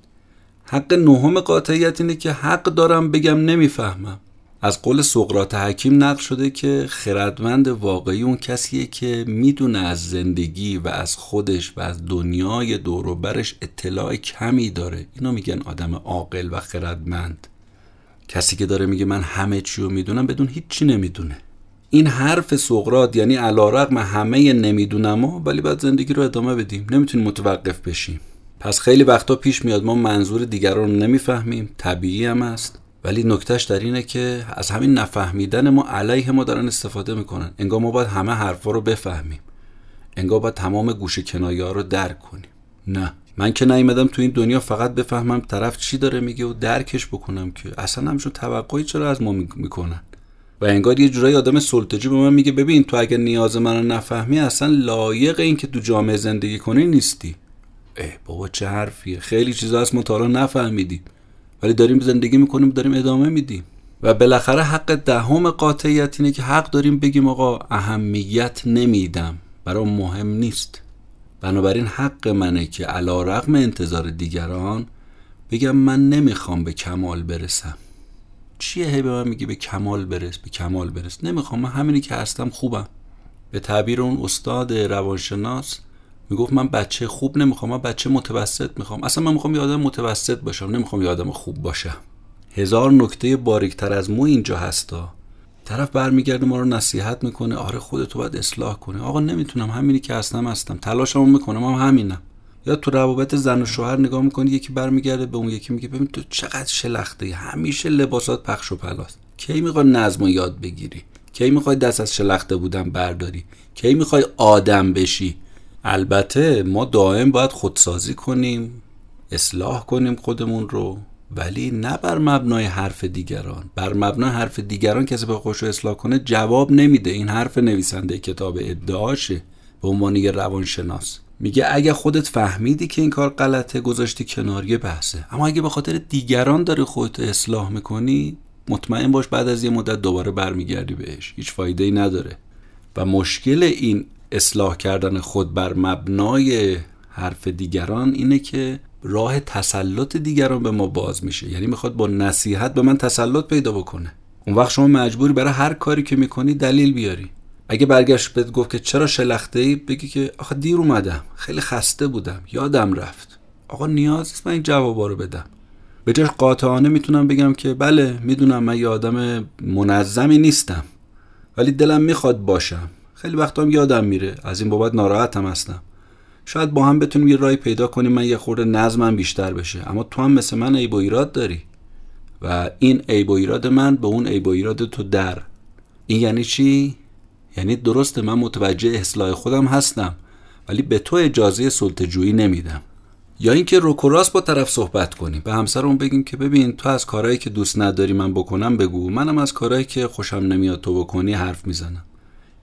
حق نهم قاطعیت اینه که حق دارم بگم نمی‌فهمم. از قول سقراط حکیم نقل شده که خردمند واقعی اون کسیه که می‌دونه از زندگی و از خودش و از دنیای دور برش اطلاع کمی داره. اینو میگن آدم عاقل و خردمند. کسی که داره میگه من همه چی رو می‌دونم بدون هیچی نمی‌دونه. این حرف سقراط یعنی علیرغم همه نمی‌دونم ولی باید زندگی رو ادامه بدیم. نمی‌تونیم متوقف بشیم. پس خیلی وقتا پیش میاد ما منظور دیگران رو نمی‌فهمیم. طبیعی هم است ولی نکتهش در اینه که از همین نفهمیدن ما علیه ما دارن استفاده می‌کنن. انگار ما باید همه حرفا رو بفهمیم. انگار باید تمام گوشه کنایه ها رو درک کنیم. نه. من که نیومدم تو این دنیا فقط بفهمم طرف چی داره میگه و درکش بکنم که. اصلا همشون توقعی چرا از ما می‌کنن؟ و انگار یه جورایی آدم سلطجی به من میگه ببین تو اگر نیاز منو نفهمی اصلا لایق این که تو جامعه زندگی کنی نیستی. اه بابا چه حرفیه. خیلی چیزا هست ما تا نفهمیدیم. ولی داریم زندگی می‌کنیم داریم ادامه میدیم. و بالاخره حق دهم قاطعیت اینه که حق داریم بگیم آقا اهمیت نمیدم. برای مهم نیست. بنابراین حق منه که علا رقم انتظار دیگران بگم من نمی‌خوام به کمال برسم. چیه هی به من میگی به کمال برس به کمال برس؟ نمی‌خوام من همینی که هستم خوبم. به تعبیر اون استاد روانشناس می‌گفت من بچه خوب نمی‌خوام من بچه متوسط می‌خوام. اصلا من می‌خوام یه آدم متوسط باشم نمی‌خوام یه آدم خوب باشم. هزار نکته باریکتر از مو اینجا هستا طرف برمیگرده ما رو نصیحت می‌کنه آره خودتو باید اصلاح کنه آقا نمی‌تونم همینی که هستم هستم. تلاشمو می‌کنم هم همینم. یا تو روابط زن و شوهر نگاه می‌کنی یکی برمیگرده به اون یکی میگه ببین تو چقدر شلخته همیشه لباسات پخش و پلاس کی می‌خوای نظم و یاد بگیری؟ کی می‌خوای دست از شلخته بودن برداری؟ کی می‌خوای آدم بشی؟ البته ما دائم باید خودسازی کنیم اصلاح کنیم خودمون رو ولی نه بر مبنای حرف دیگران. بر مبنای حرف دیگران کسی به خوش اصلاح کنه جواب نمیده. این حرف نویسنده کتاب ادعاشه به عنوان یه روانشناس. میگه اگه خودت فهمیدی که این کار غلطه گذاشتی کنار یه بحثه. اما اگه به خاطر دیگران داری خودت اصلاح می‌کنی مطمئن باش بعد از یه مدت دوباره برمیگردی بهش. هیچ فایده ای نداره. و مشکل این اصلاح کردن خود بر مبنای حرف دیگران اینه که راه تسلط دیگران به ما باز میشه. یعنی می‌خواد با نصیحت به من تسلط پیدا بکنه. اون وقت شما مجبوری برای هر کاری که می‌کنی دلیل بیاری. اگه برگشت بهت گفت که چرا شلخته ای بگی که آخه دیر اومدم. خیلی خسته بودم. یادم رفت. آقا نیاز نیست من این جوابا رو بدم. به جاش قاطعانه می‌تونم بگم که بله می‌دونم من یه آدم منظمی نیستم. ولی دلم می‌خواد باشم. خیلی وقتا یادم میره. از این بابت ناراحتم هستم شاید با هم بتونیم یه رای پیدا کنیم من یه خورده نظمم بیشتر بشه. اما تو هم مثل من عیب و ایراد داری. و این عیب و ایراد من به اون عیب و ایراد تو در. این یعنی چی؟ یعنی درسته من متوجه اصلاح خودم هستم ولی به تو اجازه سلطجویی نمیدم. یا اینکه روکوراس با طرف صحبت کنیم. به همسرمون بگیم که ببین تو از کارهایی که دوست نداری من بکنم بگو. منم از کارهایی که خوشم نمیاد تو بکنی حرف می‌زنم.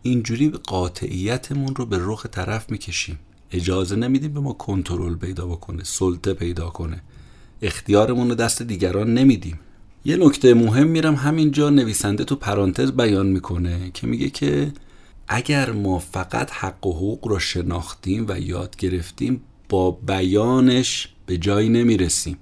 اینجوری قاطعیتمون رو به رخ طرف می‌کشیم. اجازه نمیدیم به ما کنترل پیدا بکنه سلطه پیدا کنه. اختیارمون رو دست دیگران نمیدیم. یه نکته مهم میرم همینجا نویسنده تو پرانتز بیان می‌کنه که میگه که اگر ما فقط حق و حقوق رو شناختیم و یاد گرفتیم با بیانش به جایی نمی‌رسیم.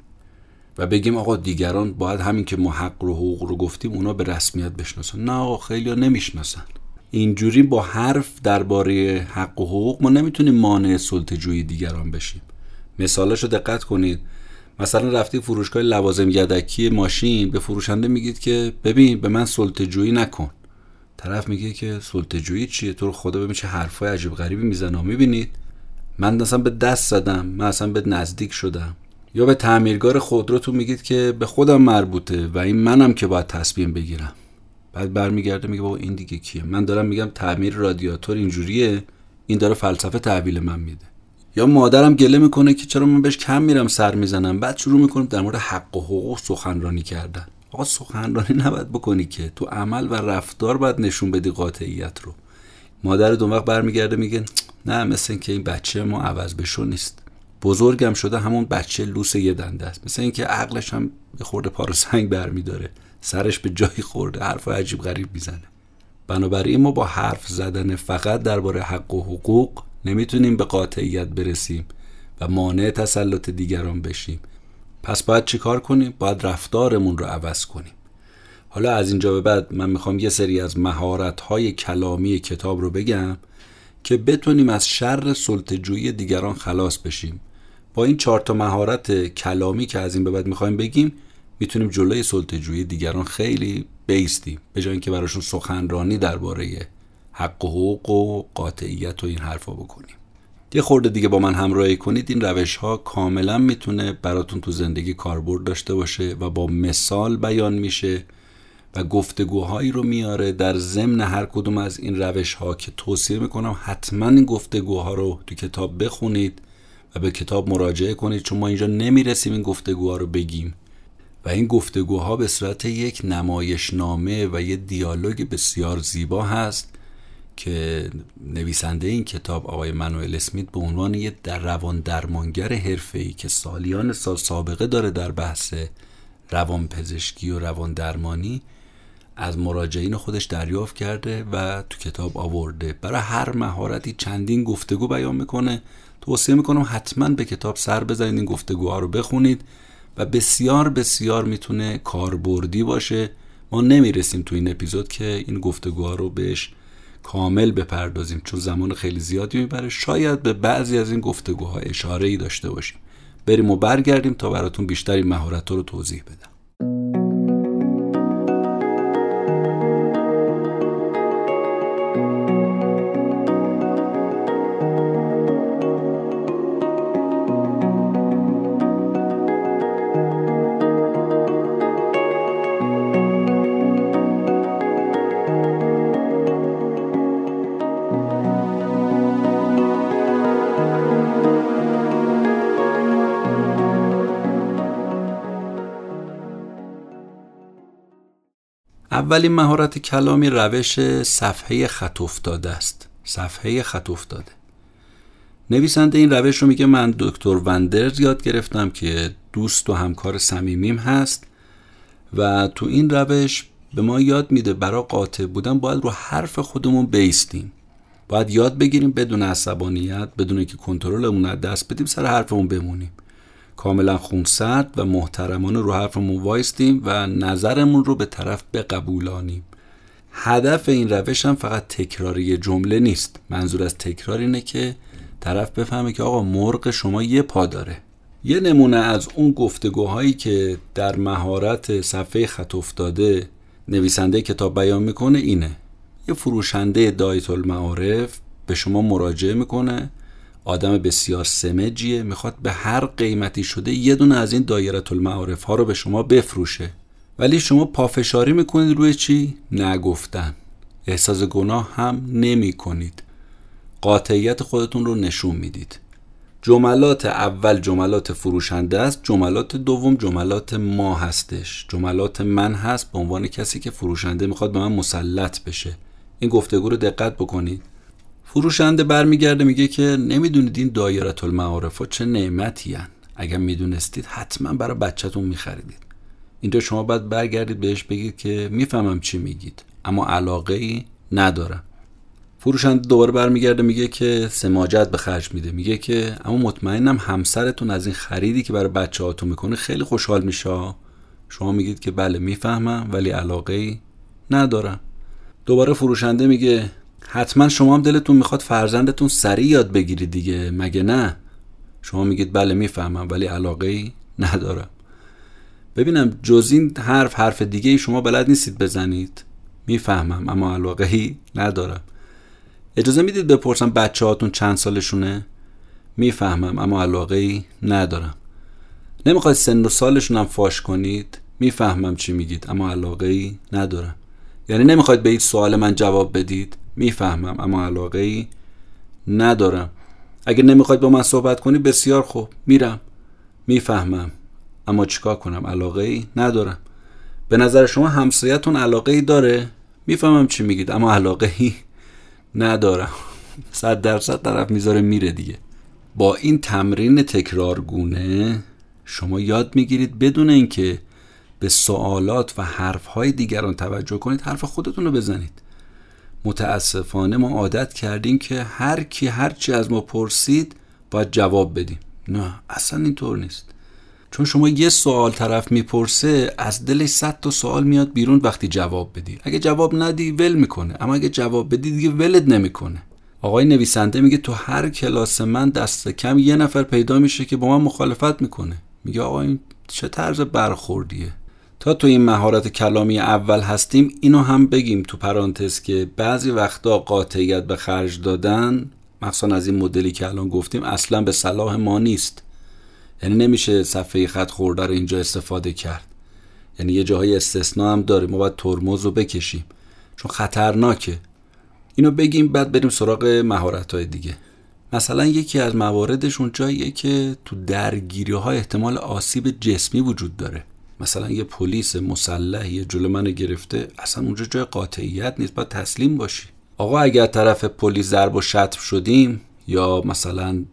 و بگیم آقا دیگران باید همین که ما حق و حقوق رو گفتیم اونا به رسمیت بشناسن. نه آقا خیلی نمی‌شناسن. اینجوری با حرف درباره حق و حقوق ما نمی‌تونیم مانع سلطه‌جویی دیگران بشیم. مثالش رو دقت کنید. مثلا رفتی فروشگاه لوازم یدکی ماشین به فروشنده میگید که ببین به من سلطه‌جویی نکن. طرف میگه که سلطه‌جویی چیه؟ تو رو خدا ببین چه حرفای عجیب غریبی می‌زنه. می‌بینید؟ من اصلا به دست زدم. من اصلا به نزدیک شدم. یا به تعمیرگار خودروتون میگید که به خودم مربوطه و این منم که باید تصمیم بگیرم. بعد برمیگرده میگه بابا این دیگه کیه؟ من دارم میگم تعمیر رادیاتور اینجوریه. این داره فلسفه تحویل من میده. یا مادرم گله می‌کنه که چرا من بهش کم میرم سر می‌زنم؟ بعد شروع می‌کنم در مورد حق و حقوق سخنرانی کردن. آقا سخنرانی نباید بکنی که. تو عمل و رفتار باید نشون بدی قاطعیت رو. مادر دو وقت برمیگرده میگه نه مثل اینکه این بچه ما عوض بشو نیست. بزرگم شده همون بچه لوس یه دنده است. مثل اینکه عقلش هم به خورده پارو سنگ برمیداره. سرش به جایی خورده حرف عجیب غریب می‌زنه. بنابراین ما با حرف زدن فقط درباره حق و حقوق نمی‌تونیم به قاطعیت برسیم و مانع تسلط دیگران بشیم. پس باید چیکار کنیم؟ باید رفتارمون رو عوض کنیم. حالا از اینجا به بعد من می‌خوام یه سری از مهارت های کلامی کتاب رو بگم که بتونیم از شر سلطجویی دیگران خلاص بشیم. با این چهار تا مهارت کلامی که از این به بعد می‌خوایم بگیم می‌تونیم جلوی سلطجویی دیگران خیلی بیستیم به جای اینکه براشون سخنرانی درباره حق و حقوق و قاطعیت و این حرفا بکنیم. یه خورده دیگه با من همراهی کنید این روش ها کاملا می‌تونه براتون تو زندگی کاربرد داشته باشه و با مثال بیان میشه و گفتگوهایی رو میاره. در ضمن هر کدوم از این روش ها که توصیه می‌کنم حتما این گفتگوها رو تو کتاب بخونید و به کتاب مراجعه کنید چون ما اینجا نمی‌رسیم این گفتگوها رو بگیم. و این گفتگوها به صورت یک نمایشنامه و یه دیالوگ بسیار زیبا هست که نویسنده این کتاب آقای منوئل اسمیت به عنوان یه در روان درمانگر حرفه‌ای که سالیان سال سابقه داره در بحث روان پزشکی و روان درمانی از مراجعین خودش دریافت کرده و تو کتاب آورده. برای هر مهارتی چندین گفتگو بیان می‌کنه. توصیه می‌کنم حتما به کتاب سر بزنید این گفتگوها رو بخونید. و بسیار بسیار می‌تونه کاربردی باشه. ما نمی‌رسیم تو این اپیزود که این گفتگوها رو بهش کامل بپردازیم چون زمان خیلی زیادی می‌بره. شاید به بعضی از این گفتگوها اشاره ای داشته باشیم. بریم و برگردیم تا براتون بیشتری مهارت رو توضیح بدم. اولین مهارت کلامی روش صفحه خط افتاده است. صفحه خط افتاده. نویسنده این روش رو میگه من دکتر وندرز یاد گرفتم که دوست و همکار صمیمیم هست و تو این روش به ما یاد میده برای قاطع بودن باید رو حرف خودمون بیستیم. باید یاد بگیریم بدون عصبانیت بدون که کنترلمون از دست بدیم سر حرفمون بمونیم. کاملا خونسرد و محترمانه رو حرفمون وایستیم و نظرمون رو به طرف بقبولانیم. هدف این روش هم فقط تکراری جمله نیست. منظور از تکرار اینه که طرف بفهمه که آقا مرغ شما یه پا داره. یه نمونه از اون گفتگوهایی که در مهارت صفحه خط افتاده نویسنده کتاب بیان می‌کنه اینه. یه فروشنده دایت المعارف به شما مراجعه می‌کنه. آدم بسیار سمجیه می‌خواد به هر قیمتی شده یه دونه از این دایره المعارف ها رو به شما بفروشه. ولی شما پافشاری می‌کنید روی چی؟ نگفتن. احساس گناه هم نمی کنید قاطعیت خودتون رو نشون می‌دید. جملات اول جملات فروشنده است جملات دوم جملات ما هستش. جملات من هست به عنوان کسی که فروشنده می‌خواد به من مسلط بشه. این گفتگو رو دقت بکنید. فروشنده برمیگرده میگه که نمی‌دونید این دایره المعارف ها چه نعمتی هن. اگر می‌دونستید حتما برای بچهتون میخریدید. اینجا شما باید برگردید بهش بگید که می‌فهمم چی میگید. اما علاقه ای ندارم فروشنده دوباره برمیگرده میگه که سماجت به خرج میده. میگه که اما مطمئنم همسرتون از این خریدی که برای بچه هاتون می‌کنه خیلی خوشحال میشه. شما میگید که بله می‌فهمم ولی علاقه ای ندارم. دوباره فروشنده میگه حتما شما هم دلتون می‌خواد فرزندتون سریع یاد بگیرید دیگه. مگه نه؟ شما میگید بله می‌فهمم ولی علاقه ای ندارم. ببینم جز این حرف حرف دیگه شما بلد نیستید بزنید. می‌فهمم اما علاقه ای ندارم. اجازه می‌دید بپرسم بچه هاتون چند سالشونه؟ می‌فهمم اما علاقه ای ندارم. نمی‌خواید سن و سالشون هم فاش کنید؟ می‌فهمم چی میگید اما علاقه ای ندارم. یعنی نمی‌خواید به این سوال من جواب بدید؟ می‌فهمم اما علاقه ای ندارم. اگه نمی‌خواید با من صحبت کنید بسیار خوب میرم. می‌فهمم اما چیکار کنم؟ علاقه ای ندارم. به نظر شما همسایتون علاقه ای داره؟ می‌فهمم چی میگید اما علاقه ای ندارم. صد درصد طرف می‌ذاره میره دیگه. با این تمرین تکرارگونه شما یاد می‌گیرید بدون اینکه به سوالات و حرفهای دیگران توجه کنید حرف خودتون رو بزنید. متاسفانه ما عادت کردیم که هر کی هر چی از ما پرسید باید جواب بدیم. نه اصلا اینطور نیست. چون شما یه سوال طرف می‌پرسه از دلش صد تا سوال میاد بیرون وقتی جواب بدی. اگه جواب ندی ول می‌کنه. اما اگه جواب بدی دیگه ولد نمی‌کنه. آقای نویسنده میگه تو هر کلاس من دست کم یه نفر پیدا میشه که با من مخالفت می‌کنه. میگه آقا این چه طرز برخوردیه؟ تا تو این مهارت کلامی اول هستیم اینو هم بگیم تو پرانتز که بعضی وقتا قاطعیت به خرج دادن مخصوصا از این مدلی که الان گفتیم اصلا به صلاح ما نیست. یعنی نمیشه صفحه خط خورده رو اینجا استفاده کرد. یعنی یه جاهای استثنا هم داره ما باید ترمز رو بکشیم. چون خطرناکه. اینو بگیم بعد بریم سراغ مهارت های دیگه. مثلا یکی از مواردش اون جاییه که تو درگیری ها احتمال آسیب جسمی وجود داره. مثلا یه پلیس مسلح یه جلو من گرفته اصلا اونجا جای قاطعیت نیست باید تسلیم باشی. آقا اگر طرف پلیس ضرب و شتم شدیم یا مثلا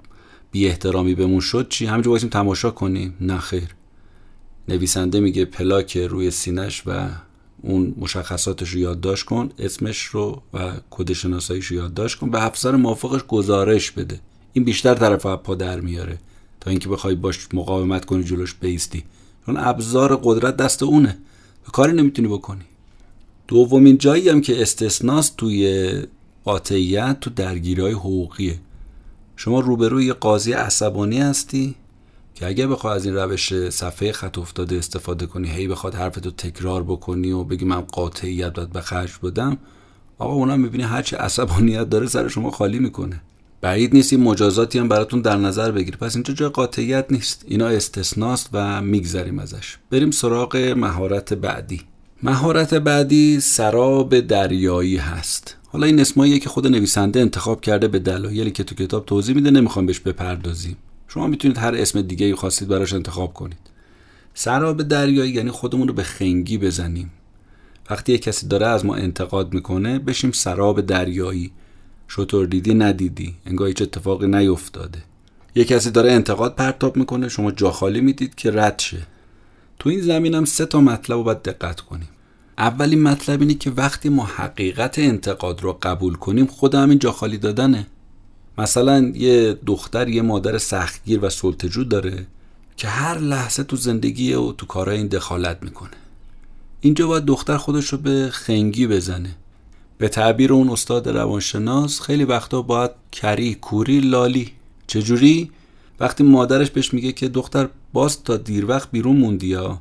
بی احترامی بهمون شد چی؟ همینجا بایستیم تماشا کنیم. نه خیر. نویسنده میگه پلاک روی سینش و اون مشخصاتش رو یادداشت کن اسمش رو و کد شناساییش رو یادداشت کن به افسر موافقش گزارش بده. این بیشتر طرف پا در میاره. تا اینکه بخوای باش مقاومت کنی جلوش بیستی. چون ابزار قدرت دست اونه. به کاری نمی‌تونی بکنی. دومین جایی هم که استثناست توی قاطعیت تو درگیری حقوقیه. شما روبروی قاضی عصبانی هستی که اگه بخوای از این روش صفحه خط افتاده استفاده کنی هی بخواد حرفتو تکرار بکنی و بگی من قاطعیت باید به خرج بدم آقا اونا می‌بینی هرچی عصبانیت داره سر شما خالی می‌کنه. بعید نیست این مجازاتی هم براتون در نظر بگیر پس اینجا جای قاطعیت نیست. اینا استثناست و میگذریم ازش. بریم سراغ مهارت بعدی. مهارت بعدی سراب دریایی هست. حالا این اسماییه که خود نویسنده انتخاب کرده به دلایلی که تو کتاب توضیح میده نمی‌خوام بهش بپردازیم. شما می‌تونید هر اسم دیگه خواستید براش انتخاب کنید. سراب دریایی یعنی خودمون رو به خنگی بزنیم. وقتی یه کسی داره از ما انتقاد می‌کنه بشیم سراب دریایی. شطور دیدی ندیدی. انگار هیچ اتفاقی نیفتاده یه کسی داره انتقاد پرتاب می‌کنه شما جا خالی می‌دید که رد شه. تو این زمینم سه تا مطلب رو باید دقت کنیم. اولین مطلب اینه که وقتی ما حقیقت انتقاد رو قبول کنیم خود همین جا خالی دادنه. مثلا یه دختر یه مادر سختگیر و سلطجو داره که هر لحظه تو زندگی و تو کارهای این دخالت می‌کنه. اینجا باید دختر خودش رو به خنگی بزنه. به تعبیر اون استاد روانشناس خیلی وقتا باید کری کوری لالی. چجوری؟ وقتی مادرش بهش میگه که دختر باز تا دیر وقت بیرون موندی یا؟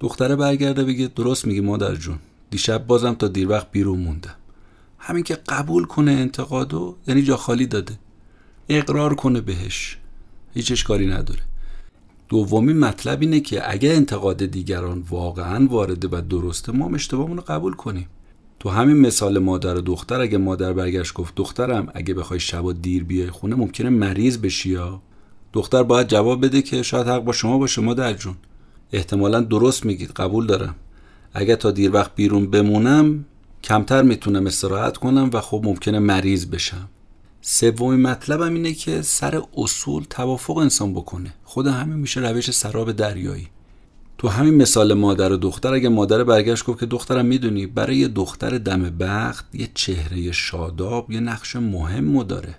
دختره برگرده بگه درست میگه مادر جون. دیشب بازم تا دیر وقت بیرون موندم همین که قبول کنه انتقادو یعنی جا خالی داده. اقرار کنه بهش. هیچ اشکالی نداره. دومی مطلب اینه که اگه انتقاد دیگران واقعا وارده و درسته ما هم اشتباهمون رو قبول کنیم. تو همین مثال مادر و دختر اگه مادر برگشت گفت دخترم اگه بخوای شبا دیر بیای خونه ممکنه مریض بشی یا؟ دختر باید جواب بده که شاید حق با شما باشه مادر جون. احتمالا درست میگید قبول دارم. اگه تا دیر وقت بیرون بمونم کمتر می‌تونم استراحت کنم و خب ممکنه مریض بشم. سومین مطلبم اینه که سر اصول توافق انسان بکنه. خود همین میشه روش سراب دریایی. تو همین مثال مادر و دختر اگه مادر برگشت گفت که دخترم می‌دونی برای یه دختر دم بخت یه چهره شاداب یه نقش مهم داره.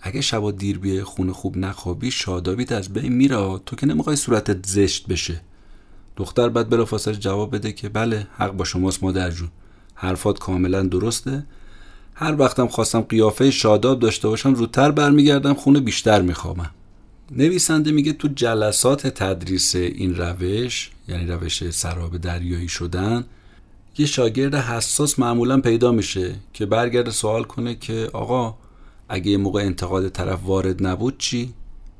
اگه شبا دیر بیای خونه خوب نخوابی شادابیت از بین میره. تو که نمی‌خوای صورتت زشت بشه. دختر بعد بلافاصله جواب بده که بله حق با شماست مادر جون. حرفات کاملا درسته. هر وقتم خواستم قیافه شاداب داشته باشم زودتر برمیگردم خونه بیشتر میخوابم. نویسنده میگه تو جلسات تدریس این روش یعنی روش سراب دریایی شدن یه شاگرد حساس معمولا پیدا میشه که برگرده سوال کنه که آقا اگه یه موقع انتقاد طرف وارد نبود چی؟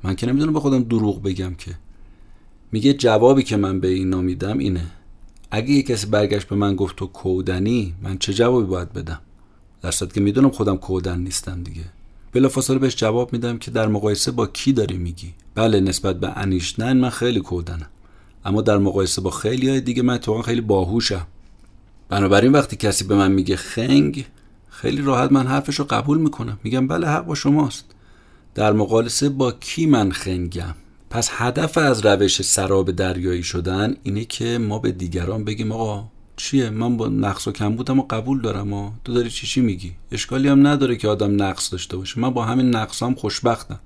من که نمی‌دونم به خودم دروغ بگم که. میگه جوابی که من به اینا میدم اینه اگه یه کسی برگشت به من گفت تو کودنی من چه جوابی باید بدم؟ در که می‌دونم خودم کودن نیستم دیگه. بلافاصله بهش جواب میدم که در مقایسه با کی داری میگی. بله نسبت به انیشتن من خیلی کودنم. اما در مقایسه با خیلی های دیگه من تو خیلی باهوشم. بنابراین وقتی کسی به من میگه خنگ خیلی راحت من حرفش رو قبول می‌کنم. میگم بله حق با شماست. در مقایسه با کی من خنگم؟ پس هدف از روش سراب دریایی شدن اینه که ما به دیگران بگیم آقا چیه؟ من با نقص و کم بودم و قبول دارم و تو داری چی چی میگی؟ اشکالی هم نداره که آدم نقص داشته باشه. من با همین نقصام خوشبختم.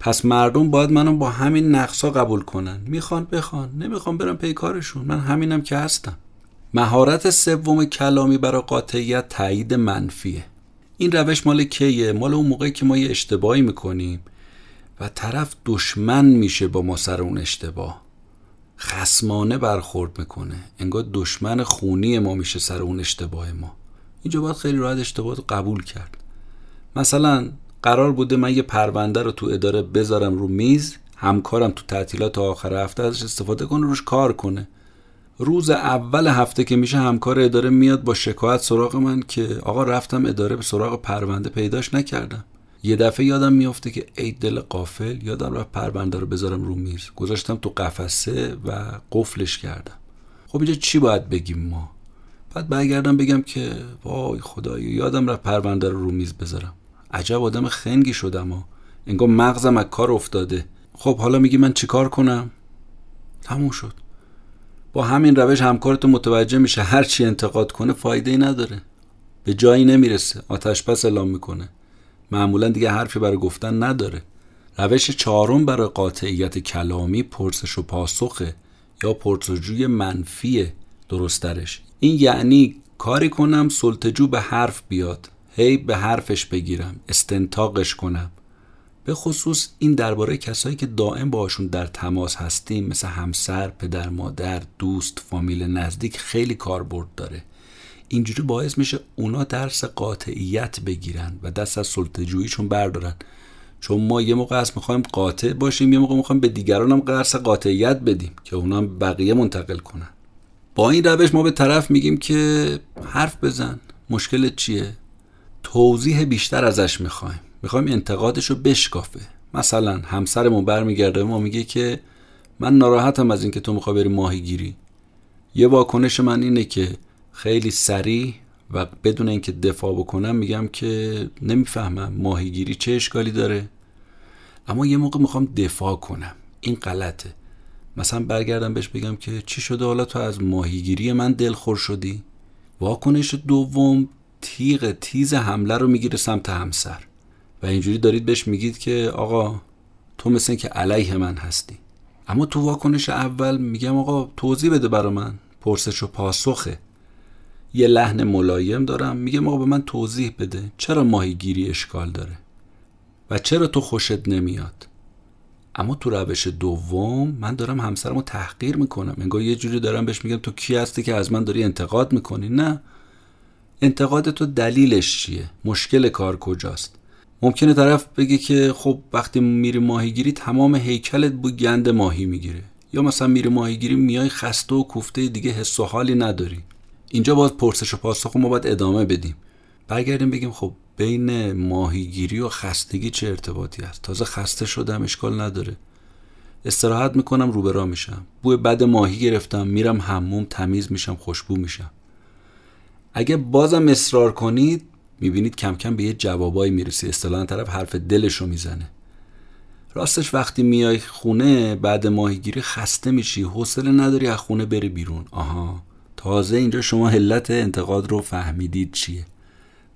پس مردم باید منو با همین نقصا قبول کنن. می‌خوان بخوان. نمی‌خوان برم پی کارشون. من همینم که هستم. مهارت سوم کلامی برای قاطعیت تایید منفیه. این روش مال کیه؟ مال اون موقعی که ما یه اشتباهی می‌کنیم و طرف دشمن میشه با ما سر اون اشتباه. خسمانه برخورد می‌کنه. انگار دشمن خونی ما میشه سر اون اشتباه ما. اینجا باید خیلی راحت اشتباه قبول کرد. مثلا قرار بوده من یه پرونده رو تو اداره بذارم رو میز همکارم تو تعطیلات آخر هفته ازش استفاده کنه روش کار کنه. روز اول هفته که میشه همکار اداره میاد با شکایت سراغ من که آقا رفتم اداره به سراغ پرونده پیداش نکردم. یه دفعه یادم میافته که ای دل قافل یادم رفت پرونده رو بذارم رو میز. گذاشتم تو قفسه و قفلش کردم. خب اینجا چی باید بگیم ما؟ بعد برگردم بگم که وای خدایی یادم رفت پرونده رو رو میز بذارم. عجب آدم خنگی شدم و انگار مغزم از کار افتاده. خب حالا میگی من چیکار کنم؟ تموم شد. با همین روش همکارت متوجه میشه هر چی انتقاد کنه فایده ای نداره. به جایی نمی‌رسه. آتش پس اعلام می‌کنه. معمولا دیگه حرفی برای گفتن نداره. روش چهارم برای قاطعیت کلامی پرسش و پاسخه یا پرسجوی منفی درسترش این یعنی کاری کنم سلطجو به حرف بیاد. هی به حرفش بگیرم. استنتاقش کنم. به خصوص این درباره کسایی که دائم باشون در تماس هستیم مثل همسر، پدر، مادر، دوست، فامیل نزدیک خیلی کاربرد داره. اینجوری باعث میشه اونا درس قاطعیت بگیرن و دست از سلطجوییشون بردارن. چون ما یه موقع از می‌خوایم قاطع باشیم یه موقع می‌خوایم به دیگران هم درس قاطعیت بدیم که اونا هم بقیه منتقل کنن. با این روش ما به طرف میگیم که حرف بزن. مشکل چیه؟ توضیح بیشتر ازش می‌خوایم. می‌خوایم انتقادش رو بشکافه. مثلا همسرمون برمیگرده ما میگه که من ناراحتم از اینکه تو می‌خوای بری ماهیگیری. یه واکنش من اینه که خیلی سریع و بدون اینکه دفاع بکنم میگم که نمی‌فهمم ماهیگیری چه اشکالی داره. اما یه موقع می‌خوام دفاع کنم. این غلطه. مثلا برگردم بهش بگم که چی شده؟ حالا تو از ماهیگیری من دلخور شدی. واکنش دوم تیغ تیز حمله رو می‌گیره سمت همسر. و اینجوری دارید بهش میگید که آقا تو مثل که علیه من هستی. اما تو واکنش اول میگم آقا توضیح بده برا من. پرسش و پاسخه. یه لحن ملایم دارم. میگم آقا به من توضیح بده چرا ماهیگیری اشکال داره و چرا تو خوشت نمیاد. اما تو روش دوم من دارم همسرم رو تحقیر می‌کنم. انگار یه جوری دارم بهش میگم تو کی هستی که از من داری انتقاد می‌کنی؟ نه. انتقاد تو دلیلش چیه؟ مشکل کار کجاست؟ ممکنه طرف بگه که خب وقتی میری ماهیگیری تمام هیکلت بو گند ماهی می‌گیره. یا مثلا میری ماهیگیری میای خسته و کوفته دیگه حس و حالی نداری. اینجا باز پرسش و پاسخ ما باید ادامه بدیم. برگردیم بگیم خب بین ماهیگیری و خستگی چه ارتباطی هست؟ تازه خسته شدم اشکال نداره. استراحت می‌کنم روبرا میشم. بوی بد ماهی گرفتم میرم حموم تمیز میشم خوشبو میشم. اگه بازم اصرار کنید می‌بینید کم کم به یه جوابایی می‌رسی. اصطلاحا طرف حرف دلشو می‌زنه. راستش وقتی میای خونه بعد ماهیگیری خسته میشی حوصله نداری از خونه بری بیرون. آها. تازه اینجا شما علت انتقاد رو فهمیدید چیه.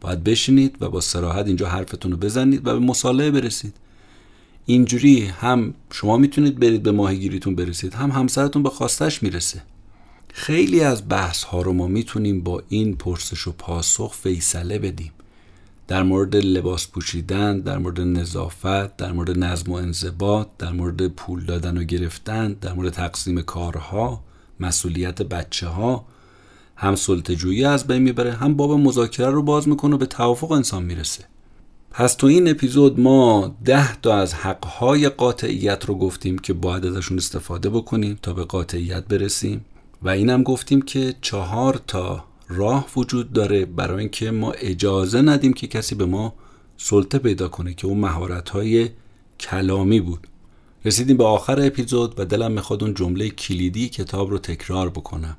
باید بشینید و با سراحت اینجا حرفتون رو بزنید و به مصالحه برسید. اینجوری هم شما می‌تونید برید به ماهیگیریتون برسید هم همسرتون به خواستش می‌رسه. خیلی از بحث ها رو ما می‌تونیم با این پرسش و پاسخ فیصله بدیم. در مورد لباس پوشیدن در مورد نظافت در مورد نظم و انضباط در مورد پول دادن و گرفتن در مورد تقسیم کارها. مسئولیت بچه ها هم سلطجویی از بین می‌بره هم باب مذاکره رو باز می‌کنه و به توافق انسان می‌رسه. پس تو این اپیزود ما ده تا از حقهای قاطعیت رو گفتیم که باید ازشون استفاده بکنیم تا به قاطعیت برسیم و اینم گفتیم که چهار تا راه وجود داره برای اینکه ما اجازه ندیم که کسی به ما سلطه پیدا کنه که اون مهارت های کلامی بود. رسیدیم به آخر اپیزود و دلم می‌خواد اون جمله کلیدی کتاب رو تکرار بکنم.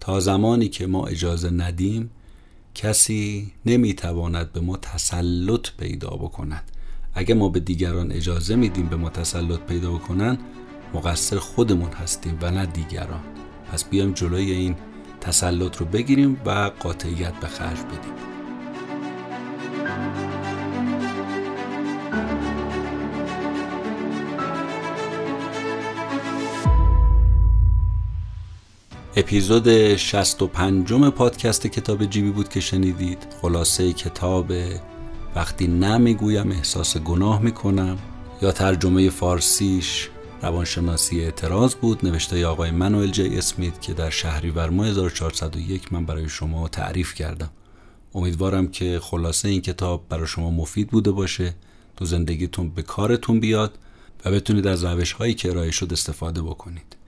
تا زمانی که ما اجازه ندیم کسی نمی‌تواند به ما تسلط پیدا بکند. اگه ما به دیگران اجازه میدیم به ما تسلط پیدا بکنن مقصر خودمون هستیم و نه دیگران. پس بیایم جلوی این تسلط رو بگیریم و قاطعیت به خرج بدیم. اپیزود 65 پادکست کتاب جیبی بود که شنیدید. خلاصه کتاب وقتی نمی‌گویم احساس گناه می‌کنم یا ترجمه فارسیش روانشناسی اعتراض بود نوشته آقای منوئل جی اسمیت که در شهریور ماه 1401 من برای شما تعریف کردم. امیدوارم که خلاصه این کتاب برای شما مفید بوده باشه تو زندگیتون به کارتون بیاد و بتونید از روش هایی که ارائه شد استفاده بکنید.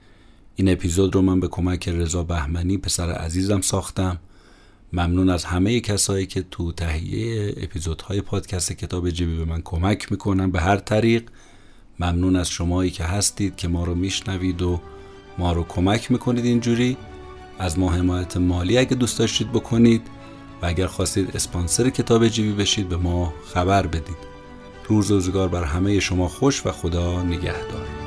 این اپیزود رو من به کمک رضا بهمنی پسر عزیزم ساختم. ممنون از همه کسایی که تو تهیه اپیزودهای پادکست کتاب جیبی به من کمک می‌کنن به هر طریق. ممنون از شمایی که هستید که ما رو میشنوید و ما رو کمک می‌کنید اینجوری. از ما حمایت مالی اگه دوست داشتید بکنید و اگر خواستید اسپانسر کتاب جیبی بشید به ما خبر بدید. روز روزگار بر همه شما خوش و خدا نگهدار.